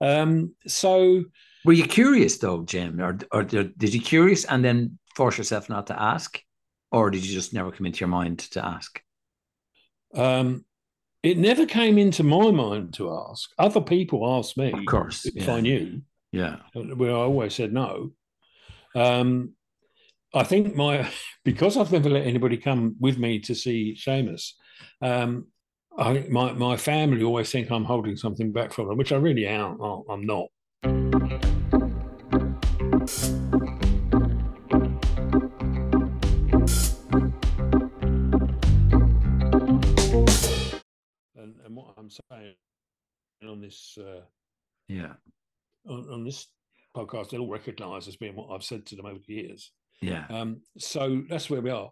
Um, so, Were you curious though, Jim, or or did did you curious and then force yourself not to ask, or did you just never come into your mind to ask? um, it never came into my mind to ask. Other people asked me Of course, if yeah. I knew. Yeah, where I always said no. Um, I think my [LAUGHS] because I've never let anybody come with me to see Seamus. Um, I think my my family always think I'm holding something back from them, which I really am. I'm not. I'm saying on this uh, yeah, on, on this podcast, they'll recognise as being what I've said to them over the years. yeah. Um, so that's where we are.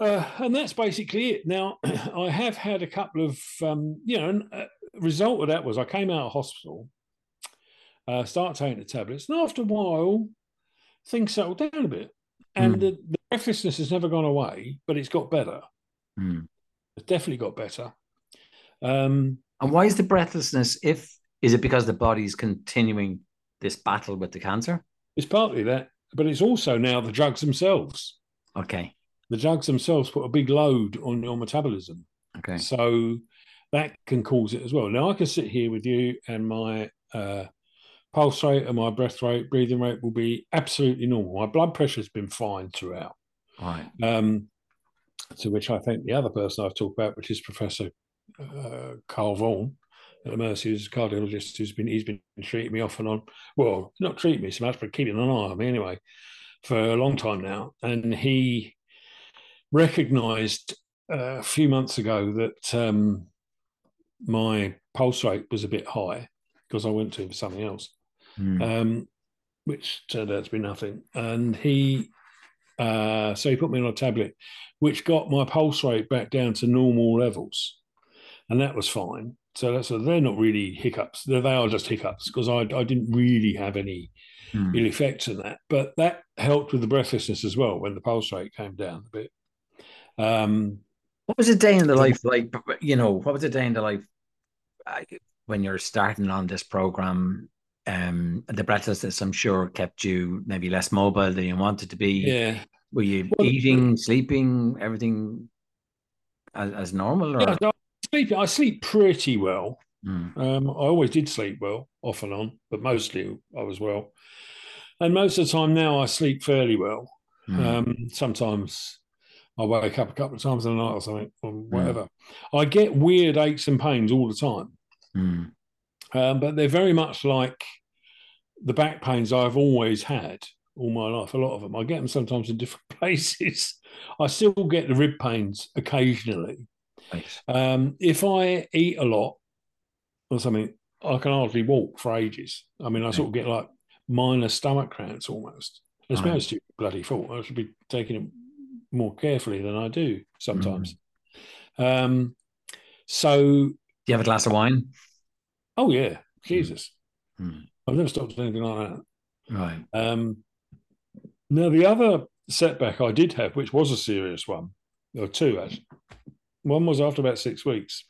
Uh, and that's basically it. Now, [CLEARS THROAT] I have had a couple of, um, you know, and, uh, result of that was I came out of hospital, uh, started taking the tablets, and after a while, things settled down a bit. And Mm. the, the breathlessness has never gone away, but it's got better. Mm. It's definitely got better. Um, And why is the breathlessness? If is it because the body's continuing this battle with the cancer? it's partly that, but it's also now the drugs themselves. Okay, The drugs themselves put a big load on your metabolism. okay, So that can cause it as well. Now I can sit here with you, and my uh, pulse rate and my breath rate, breathing rate will be absolutely normal. My blood pressure has been fine throughout. Right. Um, to which I think the other person I've talked about, which is Professor uh, Carl Vaughan at the Mercy, who's a cardiologist, who's been he's been treating me off and on. Well, not treating me so much, but keeping an eye on me anyway for a long time now. And he recognised uh, a few months ago that um, my pulse rate was a bit high because I went to him for something else, Mm. um, which turned out to be nothing. And he, uh, so he put me on a tablet, which got my pulse rate back down to normal levels, and that was fine. So that's so they're not really hiccups; they are just hiccups because I I didn't really have any Mm. ill effects in that, but that helped with the breathlessness as well when the pulse rate came down a bit. Um, What was a day in the life like? You know, what was a day in the life when you're starting on this program? Um, the breathlessness, I'm sure, kept you maybe less mobile than you wanted to be. yeah, Were you Well, eating, sleeping, everything as, as normal? Or yeah. I sleep. I sleep pretty well. Mm, Um, I always did sleep well, off and on, but mostly I was well. And most of the time now, I sleep fairly well. mm, Um, sometimes I wake up a couple of times in the night or something, or whatever. I get weird aches and pains all the time, mm, um, but they're very much like the back pains I've always had all my life. A lot of them, I get them sometimes in different [LAUGHS] places. I still get the rib pains occasionally. Right. Um, if I eat a lot or something, I can hardly walk for ages. I mean, I sort of get like minor stomach cramps almost. It's my Right. own stupid bloody fault. I should be taking it more carefully than I do sometimes. Um, so, Do you have a glass of wine? oh yeah, Jesus, Mm, I've never stopped anything like that. right. Um, now, the other setback I did have, which was a serious one, or two actually, one was after about six weeks.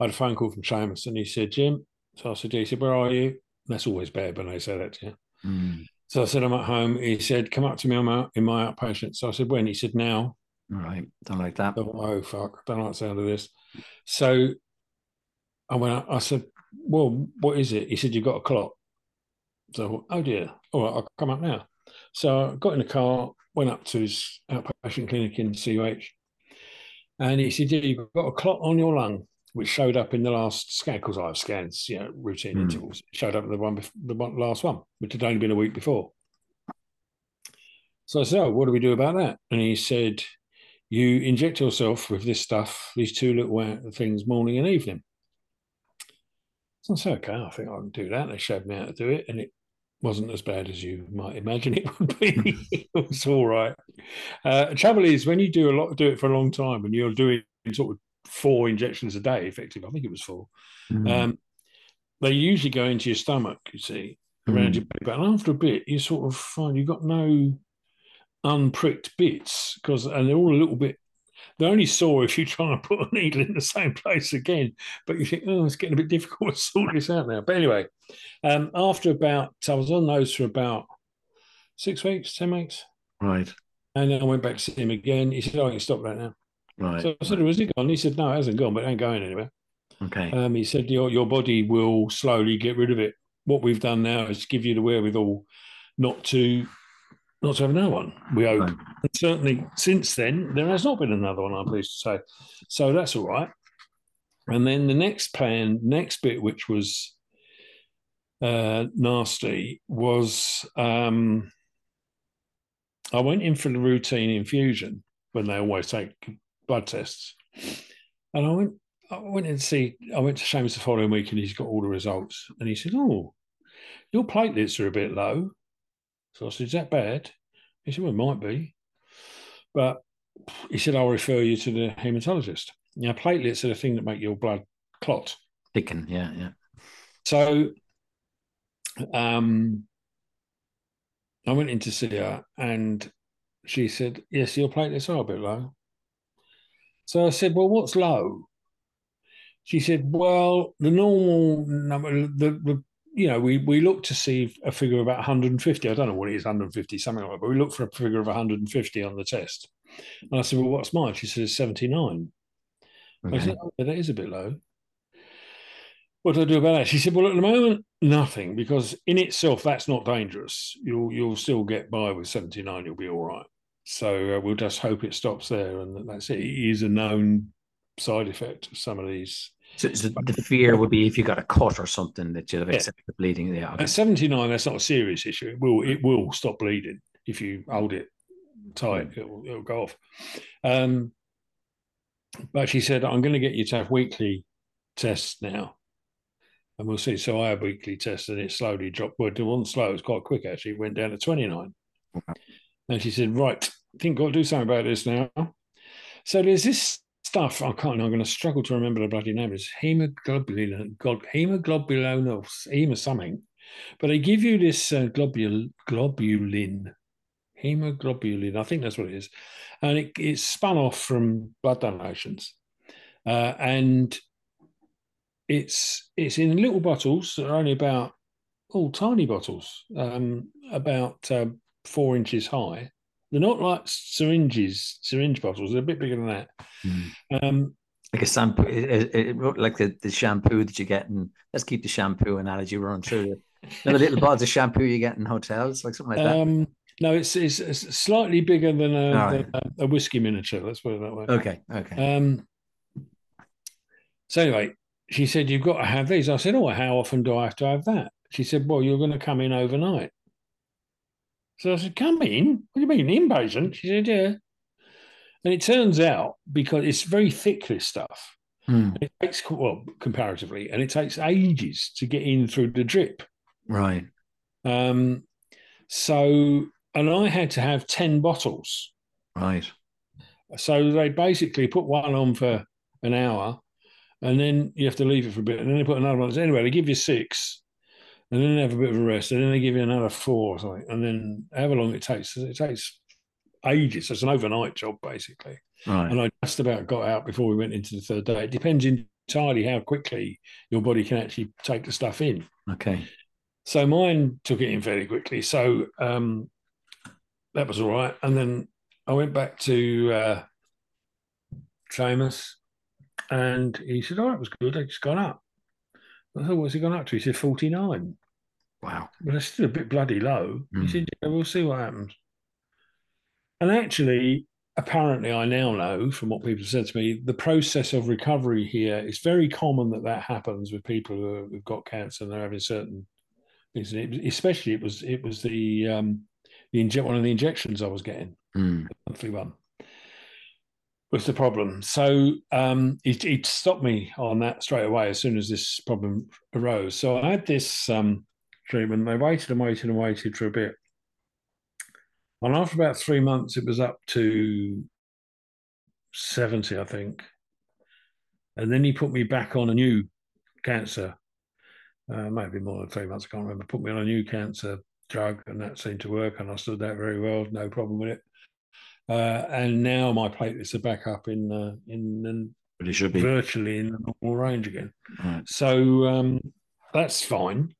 I had a phone call from Seamus and he said, Jim, so I said, he said, where are you? That's always bad when they say that to you. Mm, So I said, I'm at home. He said, come up to me. I'm out in my outpatient. So I said, when? He said, now. all right. Don't like that. I thought, oh, fuck. Don't like the sound of this. So I went out. I said, well, what is it? He said, you've got a clot. So, oh dear. All right, I'll come up now. So I got in the car, went up to his outpatient clinic in CUH. And he said, yeah, you've got a clot on your lung, which showed up in the last scan, because I have scans, you know, routine Hmm. intervals. It showed up in the one, the one, last one, which had only been a week before. So I said, oh, what do we do about that? And he said, you inject yourself with this stuff, these two little things, morning and evening. So I said, okay, I think I can do that. They showed me how to do it, and it wasn't as bad as you might imagine it [LAUGHS] would be. it was all right. Uh, trouble is, when you do a lot, do it for a long time, and you're doing sort of four injections a day, effectively, I think it was four. Mm, Um, they usually go into your stomach, you see, around mm, your belly. But after a bit, you sort of find you've got no unpricked bits because, and they're all a little bit. They're only sore if you try and put a needle in the same place again. But you think, oh, it's getting a bit difficult to [LAUGHS] sort this out now. But anyway, um, after about, I was on those for about six weeks, ten weeks, right. and then I went back to see him again. He said, "Oh, I can stop that now." Right. So I said, "Was it gone?" He said, "No, it hasn't gone, but it ain't going anywhere." okay. Um, he said your your body will slowly get rid of it. What we've done now is give you the wherewithal not to not to have another one. We hope. And certainly since then there has not been another one. I'm pleased to say. So that's all right. And then the next plan, next bit, which was uh, nasty, was um, I went in for the routine infusion when they always take blood tests, and I went I went in to see, I went to Seamus the following week and he's got all the results. And he said, Oh, your platelets are a bit low. So I said, Is that bad? He said, Well, it might be. But he said, I'll refer you to the hematologist. Now, platelets are the thing that make your blood clot. Thicken. Yeah. Yeah. So um, I went in to see her and she said, Yes, your platelets are a bit low. So I said, Well, what's low? She said, Well, the normal number, the, the you know, we, we look to see a figure of about 150. I don't know what it is, 150, something like that, but we look for a figure of 150 on the test. And I said, Well, what's mine? She said, 79. I said, oh, that is a bit low. What do I do about that? She said, well, at the moment, nothing, because in itself, that's not dangerous. You'll you'll still get by with 79. You'll be all right. So uh, we'll just hope it stops there, and that's it. It is a known side effect of some of these. So, so the fear would be if you got a cut or something that you'd have yeah. accepted the bleeding. Yeah. Okay. At 79, that's not a serious issue. It will it will stop bleeding if you hold it tight. Hmm. It'll, it'll go off. Um, but she said, I'm going to get you to have weekly tests now and we'll see. So I had weekly tests, and it slowly dropped. Well, it wasn't slow; it was quite quick actually. It went down to twenty nine. Okay. And she said, "Right, I think I've got to do something about this now." So there's this stuff. I can't. I'm going to struggle to remember the bloody name. It's hemoglobulin, hemoglobulin, hema something. But they give you this uh, globul, globulin, hemoglobulin. I think that's what it is, and it, it's spun off from blood donations, uh, and it's it's in little bottles that are only about oh tiny bottles, um, about uh, four inches high. They're not like syringes, syringe bottles. They're a bit bigger than that. Mm. Um, like a shampoo, it, it, like the, the shampoo that you get in. Let's keep the shampoo analogy running through. You know, the little bottles of shampoo you get in hotels, like something like that. Um, no, it's, it's, it's slightly bigger than a, right. than a, a whiskey miniature. Let's put it that way. Okay, okay. Um, so anyway, she said, You've got to have these. I said, Oh, how often do I have to have that? She said, Well, you're going to come in overnight. So I said, Come in? What do you mean, inpatient? She said, Yeah. And it turns out, because it's very thick, this stuff, hmm. it takes, well, comparatively, and it takes ages to get in through the drip. Right. Um, so, and I had to have 10 bottles. Right. So they basically put one on for an hour and then you have to leave it for a bit, and then they put another one. On. Anyway, they give you six, and then they have a bit of a rest, and then they give you another four or something, and then however long it takes, it takes ages. So it's an overnight job basically. Right. And I just about got out before we went into the third day. It depends entirely how quickly your body can actually take the stuff in. Okay. So mine took it in fairly quickly. So um, that was all right. And then I went back to uh, Seamus and he said, Oh, it was good. It's gone up. I thought, What's it gone up to? He said, 49. Wow. But it's still a bit bloody low. Mm. He said, Yeah, we'll see what happens. And actually, apparently, I now know from what people have said to me, the process of recovery here is very common that that happens with people who have got cancer and they're having certain things. Especially, it was it was the um, the inject one of the injections I was getting, mm. the monthly one was the problem. So um, he, stopped me on that straight away as soon as this problem arose. So I had this um, treatment. They waited and waited and waited for a bit. And after about three months, it was up to 70, I think. And then he put me back on a new cancer. Uh, maybe more than three months, I can't remember. Put me on a new cancer drug, and that seemed to work. And I stood that very well, no problem with it. Uh, and now my platelets are back up in uh, in but it should be virtually in the normal range again. Right. So um, that's fine.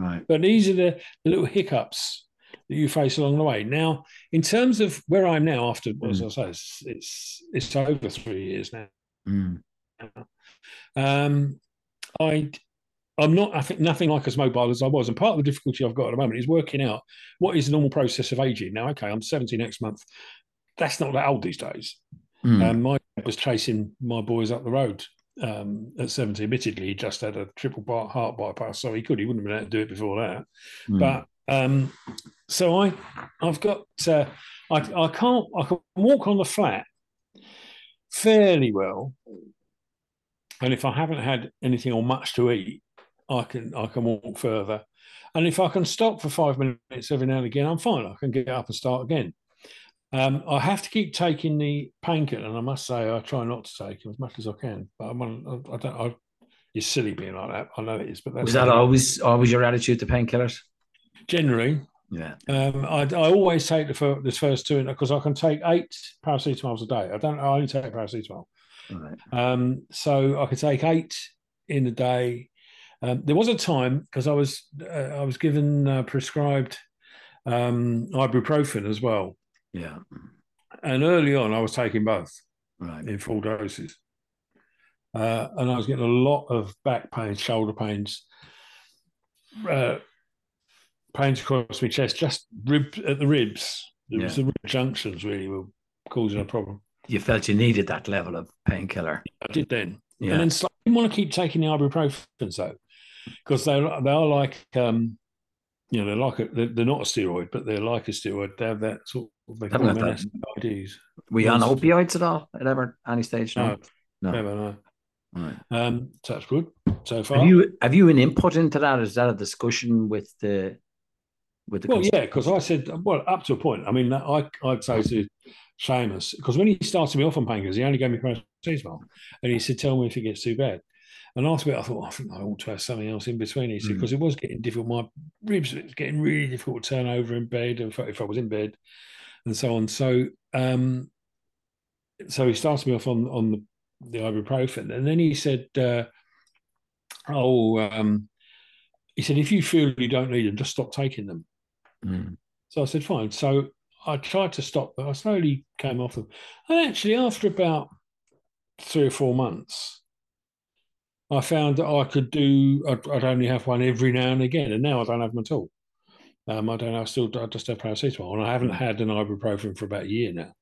Right. But these are the, the, little hiccups that you face along the way. Now, in terms of where I'm now, after mm. as I say, it's, it's, it's over three years now. Mm. Um, I I'm not, I think, nothing like as mobile as I was. And part of the difficulty I've got at the moment is working out what is the normal process of aging. Now, okay, I'm 70 next month that's not that old these days. Mm. Um, my was chasing my boys up the road um, at 70. Admittedly, he just had a triple heart bypass, so he could. He wouldn't have been able to do it before that. Mm. But um, so I, I've got. Uh, I, I can't. I can walk on the flat fairly well, and if I haven't had anything or much to eat, I can I can walk further. And if I can stop for five minutes every now and again, I'm fine. I can get up and start again. Um, I have to keep taking the painkiller, and I must say I try not to take them as much as I can. But I'm on, I don't. I, you're silly being like that. I know it is, but was that always always your attitude to painkillers? Generally, yeah. Um, I, I always take the first, this first two because I can take eight paracetamols a day. I don't. I only take paracetamol. Right. Um, so I could take eight in a day. Um, there was a time because I was uh, I was given uh, prescribed um, ibuprofen as well, yeah. And early on, I was taking both right. in full doses. uh, and I was getting a lot of back pains, shoulder pains, uh, pains across my chest, just rib at the ribs. It Yeah. was the rib junctions really were causing a problem. You felt you needed that level of painkiller. I did then. Yeah. And then so I didn't want to keep taking the ibuprofen though, because they they are like um, you know they're like a, they're, they're not a steroid, but they're like a steroid. They have that sort of they call them NSAIDs. Were you on opioids at all at ever any stage? No, No. never know. Right. Um, touch good so far. Have you have you an input into that? Is that a discussion with the with the Well, yeah, because I said, well, up to a point. I mean, I I'd say to Seamus because when he started me off on painkillers, he only gave me paracetamol, and he said, "Tell me if it gets too bad." And after it, I thought, I think I ought to have something else in between. He said, Mm. because it was getting difficult. My ribs it was getting really difficult to turn over in bed if if I was in bed, and so on. So, um, so he started me off on on the, the ibuprofen, and then he said, uh, "Oh." Um, he said, if you feel you don't need them, just stop taking them. Mm. So I said, fine. So I tried to stop, but I slowly came off of them. And actually, after about three or four months, I found that I could do, I'd, I'd only have one every now and again. And now I don't have them at all. Um, I don't know, I still I just have paracetamol. And I haven't had an ibuprofen for about a year now.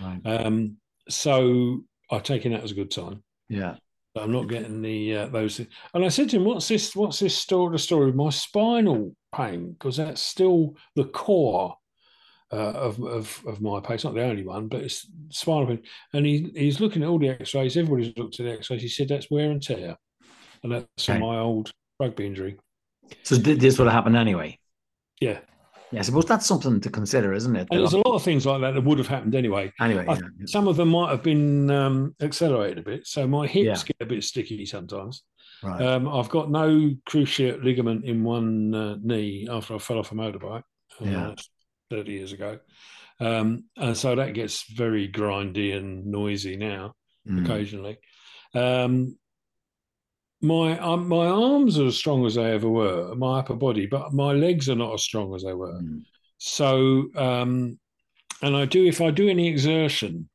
Right. Um, so I've taken that as a good sign. Yeah. I'm not getting the uh, those. And I said to him, "What's this? What's this story? The story of my spinal pain? Because that's still the core uh, of, of of my pain. It's not the only one, but it's spinal pain." And he he's looking at all the X-rays. Everybody's looked at the X-rays. He said that's wear and tear, and that's Okay. my old rugby injury. So th- this would have happened anyway. Yeah, Yeah, I suppose that's something to consider, isn't it? and there's a lot of things like that that would have happened anyway. anyway, I- yeah, yeah. Some of them might have been um, accelerated a bit, so my hips Yeah. get a bit sticky sometimes. right. Um, I've got no cruciate ligament in one uh, knee after I fell off a motorbike uh, Yeah. 30 years ago. Um, and so that gets very grindy and noisy now, Mm. occasionally. Um, my um, my arms are as strong as they ever were, my upper body, but my legs are not as strong as they were. Mm. So, um, and I do, if I do any exertion,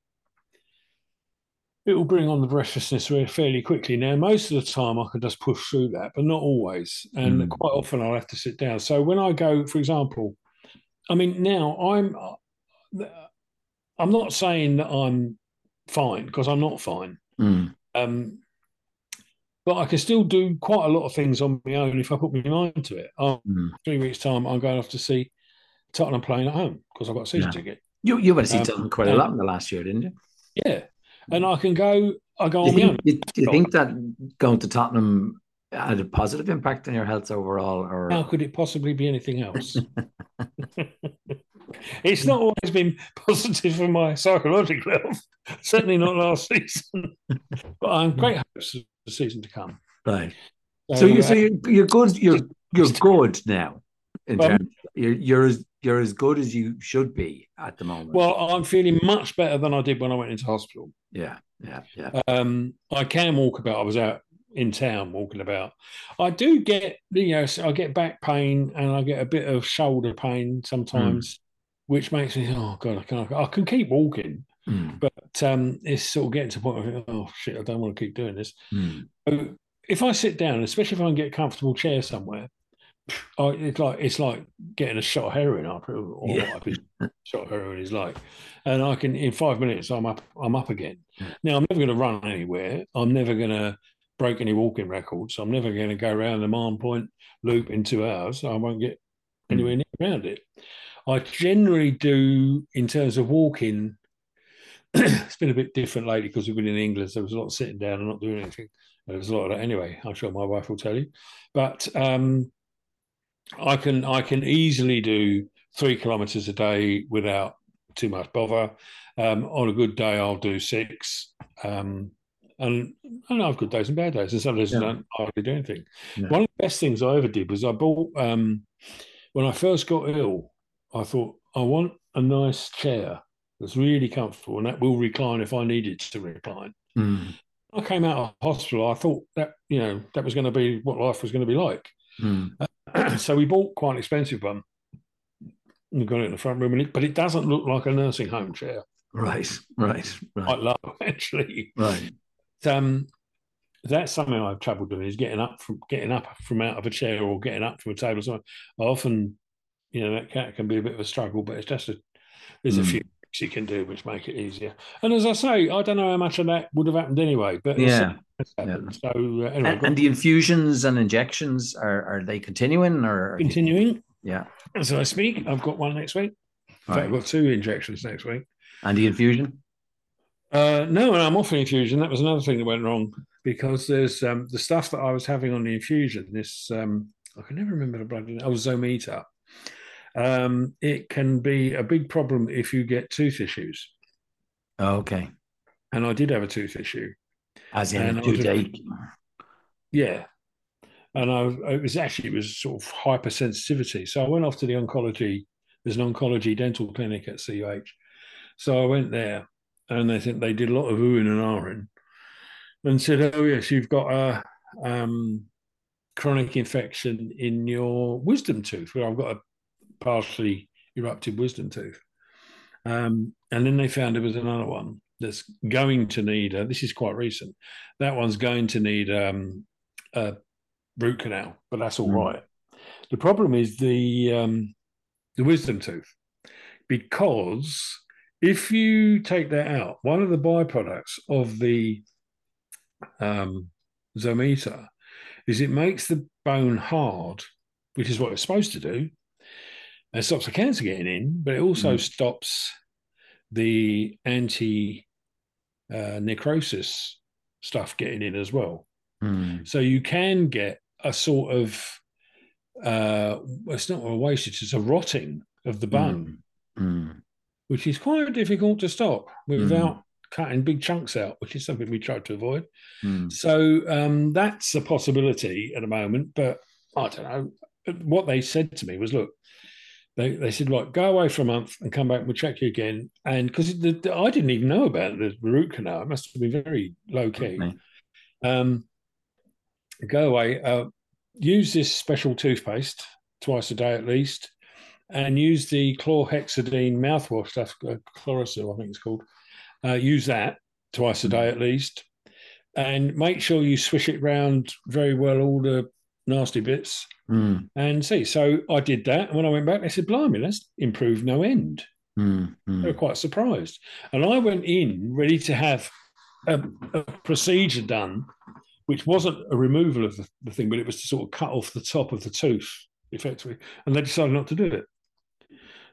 it will bring on the breathlessness fairly quickly. Now, most of the time I can just push through that, but not always. And Mm. quite often I'll have to sit down. So when I go, for example, I mean, now I'm, I'm not saying that I'm fine because I'm not fine. Mm. Um, but I can still do quite a lot of things on my own if I put my mind to it. Oh, Mm. three weeks' time, I'm going off to see Tottenham playing at home because I've got a season Yeah. ticket. You you went to see Um, Tottenham quite a lot in the last year, didn't you? Yeah, and I can go. I go Do on you, my own. do, do you think that going to Tottenham had a positive impact on your health overall, or How could it possibly be anything else? [LAUGHS] [LAUGHS] it's not always been positive for my psychological health. Certainly not last season. but I'm great hopes for the season to come. right? So you so uh, you're, you're good. You're you're good now. In terms, you're you're as you're as good as you should be at the moment. well, I'm feeling much better than I did when I went into hospital. yeah, yeah, yeah. Um, I can walk about. I was out in town walking about. I do get, you know, I get back pain and I get a bit of shoulder pain sometimes, which makes me, oh god, I can I can keep walking, Mm, but um, it's sort of getting to the point of, oh shit, I don't want to keep doing this. mm, So if I sit down, especially if I can get a comfortable chair somewhere, I, it's like it's like getting a shot of heroin after, or Yeah. what [LAUGHS] shot of heroin is like. And I can in five minutes I'm up I'm up again. Now I'm never going to run anywhere. I'm never going to break any walking records. I'm never going to go around the Mahon Point loop in two hours. I won't get. Anywhere near around it. I generally do in terms of walking. [CLEARS THROAT] it's been a bit different lately because we've been in England. So there was a lot of sitting down and not doing anything. There was a lot of that anyway. I'm sure my wife will tell you. But um, I can I can easily do three kilometres a day without too much bother. Um, on a good day, I'll do six. Um, and and I have good days and bad days. And some days I don't hardly do anything. Yeah. One of the best things I ever did was I bought um, when I first got ill. I thought I want a nice chair that's really comfortable and that will recline if I needed to recline. mm, I came out of hospital. I thought that you know that was going to be what life was going to be like. mm. [CLEARS THROAT] so we bought quite an expensive one. We got it in the front room, and it, but it doesn't look like a nursing home chair. Right, right, right, Quite low, [LAUGHS] actually. right. Um, that's something I've trouble doing is getting up from getting up from out of a chair or getting up from a table. So I often, you know, that can be a bit of a struggle, but it's just a there's mm. a few things you can do which make it easier. And as I say, I don't know how much of that would have happened anyway, but yeah. yeah. So uh, anyway, and, and, the infusions and injections are are they continuing or continuing? Yeah. As I speak, I've got one next week. In fact, I've got two injections next week. And the infusion? Uh, no, I'm off the infusion. That was another thing that went wrong because there's um, the stuff that I was having on the infusion. This um, I can never remember the blood. I was Zometa. Um, it can be a big problem if you get tooth issues. Oh, okay. And I did have a tooth issue. As in toothache. Yeah. And I, it was actually it was sort of hypersensitivity. So I went off to the oncology. There's an oncology dental clinic at CUH. So I went there, and they think they did a lot of oohing and ahhing, and said, "Oh yes, you've got a um, chronic infection in your wisdom tooth. Where I've got a partially erupted wisdom tooth." Um, and then they found there was another one that's going to need. A, this is quite recent. That one's going to need um, a root canal, but that's all mm. right. The problem is the um, the wisdom tooth because if you take that out, one of the byproducts of the um, Zometa is it makes the bone hard, which is what it's supposed to do. It stops the cancer getting in, but it also mm. stops the anti uh, necrosis stuff getting in as well. Mm. So you can get a sort of uh, it's not a wastage; it's a rotting of the bone, mm. Mm. which is quite difficult to stop without mm. Cutting big chunks out, which is something we try to avoid. Mm. So um, that's a possibility at the moment, but I don't know. What they said to me was, look, they, they said, like, go away for a month and come back. and We'll check you again. And because I didn't even know about the root canal, it must have been very low key. Um, go away. Uh, use this special toothpaste twice a day at least, and use the chlorhexidine mouthwash stuff, uh, Chlorosil, I think it's called. Uh, use that twice a day at least, and make sure you swish it round very well, all the nasty bits, mm. and see. So I did that, and when I went back, they said, "Blimey, that's improved no end." Mm. They were quite surprised, and I went in ready to have a, a procedure done which wasn't a removal of the, the, thing, but it was to sort of cut off the top of the tooth effectively. And they decided not to do it.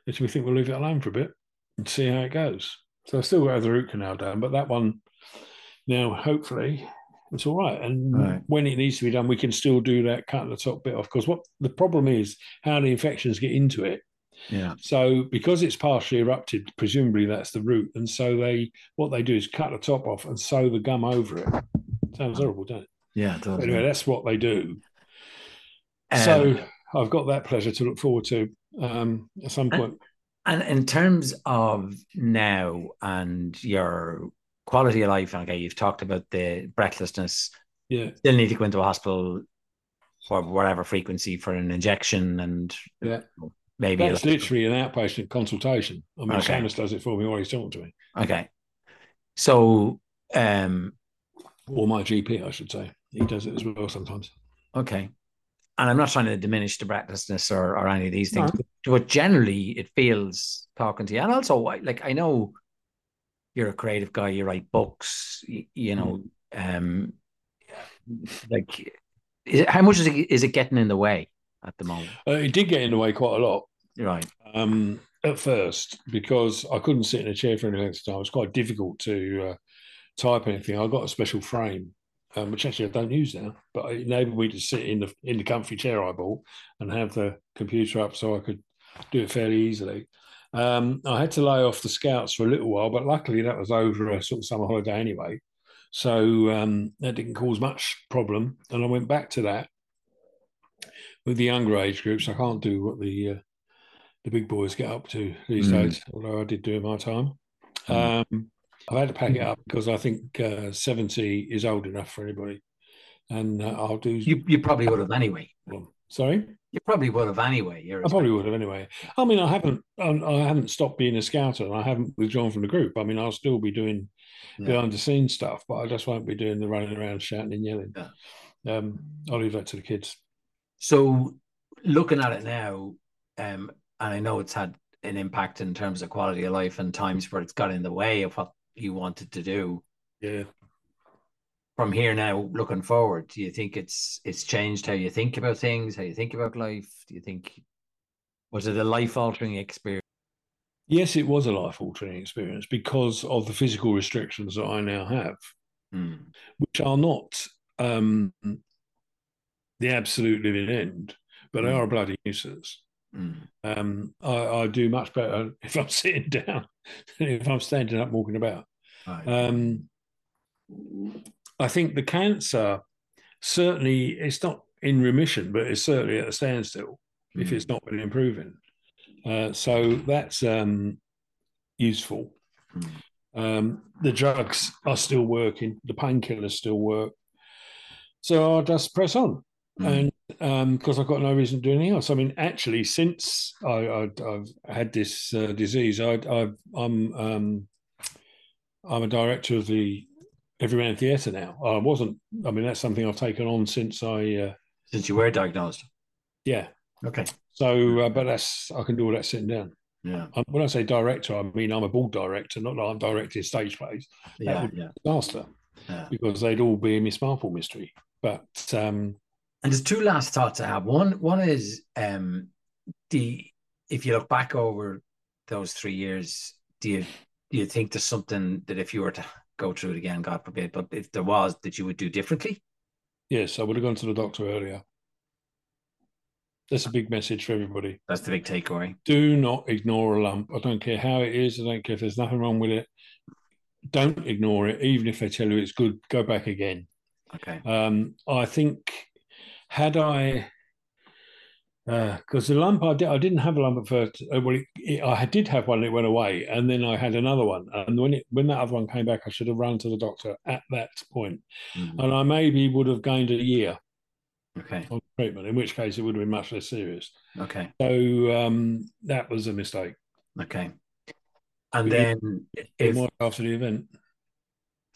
And so we think we'll leave it alone for a bit and see how it goes. So I still got the root canal done, but that one now hopefully it's all right. And right. when it needs to be done, we can still do that, cut the top bit off. Because what the problem is, how the infections get into it. Yeah. So because it's partially erupted, presumably that's the root, and so they what they do is cut the top off and sew the gum over it. Sounds horrible, doesn't it? Yeah, it does. Anyway, that's what they do. Um, so I've got that pleasure to look forward to um, at some point. And, in terms of now and your quality of life, okay, you've talked about the breathlessness. Yeah. Still need to go into a hospital for whatever frequency for an injection and yeah. maybe that's literally an outpatient consultation. I mean, okay. Seamus does it for me while he's talking to me. Okay. So um or my GP, I should say. He does it as well sometimes. Okay. And I'm not trying to diminish the breathlessness or, or any of these things, no. but, but generally it feels talking to you. And also, like, I know you're a creative guy, you write books, you, you know, um, like, it, how much is it, is it getting in the way at the moment? Uh, it did get in the way quite a lot. Right. Um, at first, because I couldn't sit in a chair for any length of time. It was quite difficult to uh, type anything. I got a special frame, um, which actually I don't use now, but it enabled me to sit in the in the comfy chair I bought and have the computer up so I could do it fairly easily. Um, I had to lay off the scouts for a little while, but luckily that was over a sort of summer holiday anyway, so um, that didn't cause much problem. And I went back to that with the younger age groups. I can't do what the uh, the big boys get up to these mm. days, although I did do in my time. Mm. Um, I've had to pack it up because I think uh, 70 is old enough for anybody. And uh, I'll do. You, you probably would have anyway. Well, Sorry, you probably would have anyway. I probably would have anyway. I mean, I haven't, I, I haven't stopped being a scouter, and I haven't withdrawn from the group. I mean, I'll still be doing Yeah. behind the scenes stuff, but I just won't be doing the running around shouting and yelling. Yeah. Um, I'll leave that to the kids. So looking at it now, um, and I know it's had an impact in terms of quality of life and times where it's got in the way of what you wanted to do. Yeah. From here now, looking forward, do you think it's it's changed how you think about things, how you think about life? Do you think was it a life altering experience? Yes, it was a life altering experience because of the physical restrictions that I now have, Mm, which are not um, the absolute living end, but they Mm. are a bloody nuisance. mm, Um, I, I do much better [LAUGHS] if I'm sitting down than if I'm standing up walking about. Right. Um, I think the cancer certainly it's not in remission, but it's certainly at a standstill if Mm, it's not been improving. Uh, so that's um, useful. mm, Um, the drugs are still working, the painkillers still work. So I'll just press on. mm, And because I've got no reason to do anything else. I mean, actually, since I, I've had this uh, disease, I, I, I'm a director of the Everyman Theatre now. I wasn't. I mean, that's something I've taken on since I. Uh, since you were diagnosed. yeah. Okay. So, uh, but that's I can do all that sitting down. Yeah. Um, when I say director, I mean I'm a board director, not that I'm directing stage plays. Yeah. would- Yeah. Disaster, yeah. because they'd all be a Miss Marple mystery. But um, And there's two last thoughts I have. One one is um the if you look back over those three years, do you do you think there's something that if you were to go through it again, God forbid, but if there was that you would do differently? yes, I would have gone to the doctor earlier. That's a big message for everybody. That's the big takeaway. do not ignore a lump. I don't care how it is. I don't care if there's nothing wrong with it. Don't ignore it, even if they tell you it's good. Go back again. Okay. Um, I think had I, because the lump I did, I didn't have a lump at first. Uh, well, it, it, I did have one. It went away, and then I had another one. And when it when that other one came back, I should have run to the doctor at that point, Mhm. and I maybe would have gained a year Okay. of treatment. In which case, it would have been much less serious. Okay. So um, that was a mistake. Okay. And then if after the event.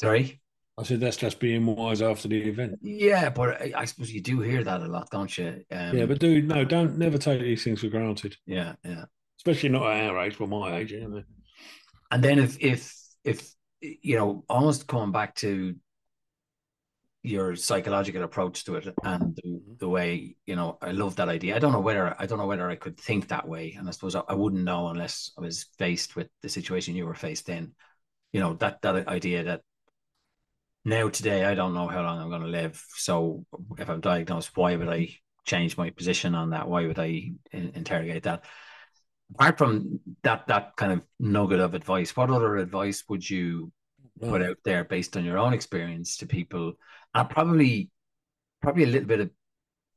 sorry. I said that's just being wise after the event. Yeah, but I, I suppose you do hear that a lot, don't you? Um, yeah, but dude, no, don't never take these things for granted, yeah, yeah. especially not at our age, but my age. You know. And then if if if you know, almost coming back to your psychological approach to it and the, the way you know, I love that idea. I don't know whether I don't know whether I could think that way, and I suppose I, I wouldn't know unless I was faced with the situation you were faced in. You know that that idea that now today I don't know how long I'm going to live. So if I'm diagnosed, why would I change my position on that? Why would I in- interrogate that? Apart from that, that kind of nugget of advice, what other advice would you put mm. out there based on your own experience to people? And probably, probably a little bit of,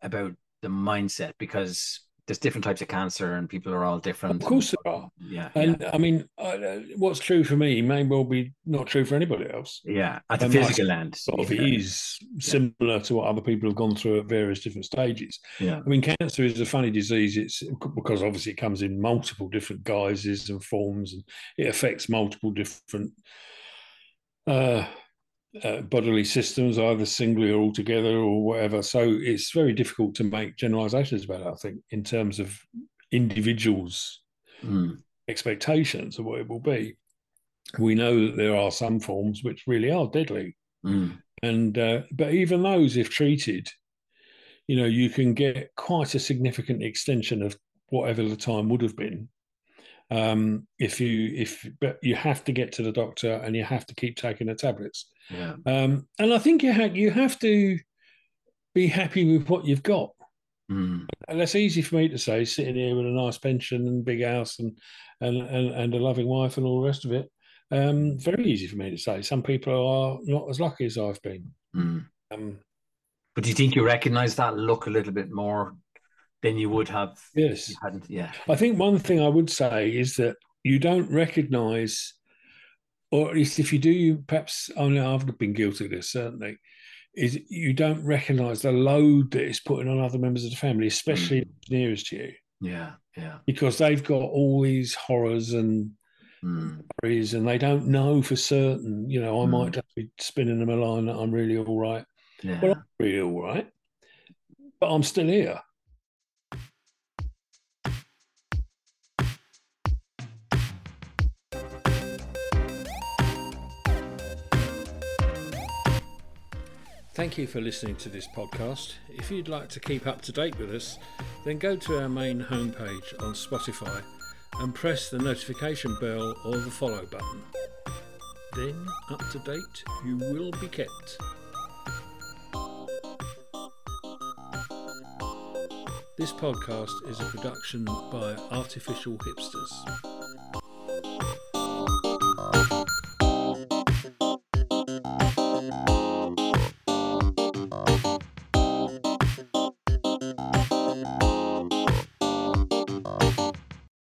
about the mindset because there's different types of cancer and people are all different. Of course there are, Yeah. and I mean, uh, what's true for me may well be not true for anybody else. yeah. yeah. At the And physical end. Sort of yeah. is similar to what other people have gone through at various different stages. Yeah. I mean, cancer is a funny disease. It's because obviously it comes in multiple different guises and forms, and it affects multiple different uh, uh, bodily systems, either singly or altogether or whatever. So it's very difficult to make generalizations about it, I think, in terms of individuals' Mm. expectations of what it will be. We know that there are some forms which really are deadly. Mm. And uh, but even those, if treated, you know, you can get quite a significant extension of whatever the time would have been. Um, if you if but you have to get to the doctor and you have to keep taking the tablets. Yeah. Um, and I think you have you have to be happy with what you've got. Mm. And that's easy for me to say, sitting here with a nice pension and big house and and and, and a loving wife and all the rest of it. Um, very easy for me to say. Some people are not as lucky as I've been. Mm. Um, But do you think you recognize that look a little bit more than you would have? yes. yeah. I think one thing I would say is that you don't recognise, or at least if you do, you perhaps I know I've been guilty of this certainly, is you don't recognise the load that it's putting on other members of the family, especially Mm. nearest to you, Yeah, yeah. because they've got all these horrors and Mm. worries, and they don't know for certain. You know, I Mm. might just be spinning them a line that I'm really all right. Yeah. Well, I'm really all right, but I'm still here. Thank you for listening to this podcast. If you'd like to keep up to date with us, then go to our main homepage on Spotify and press the notification bell or the follow button. Then, up to date, you will be kept. This podcast is a production by Artificial Hipsters.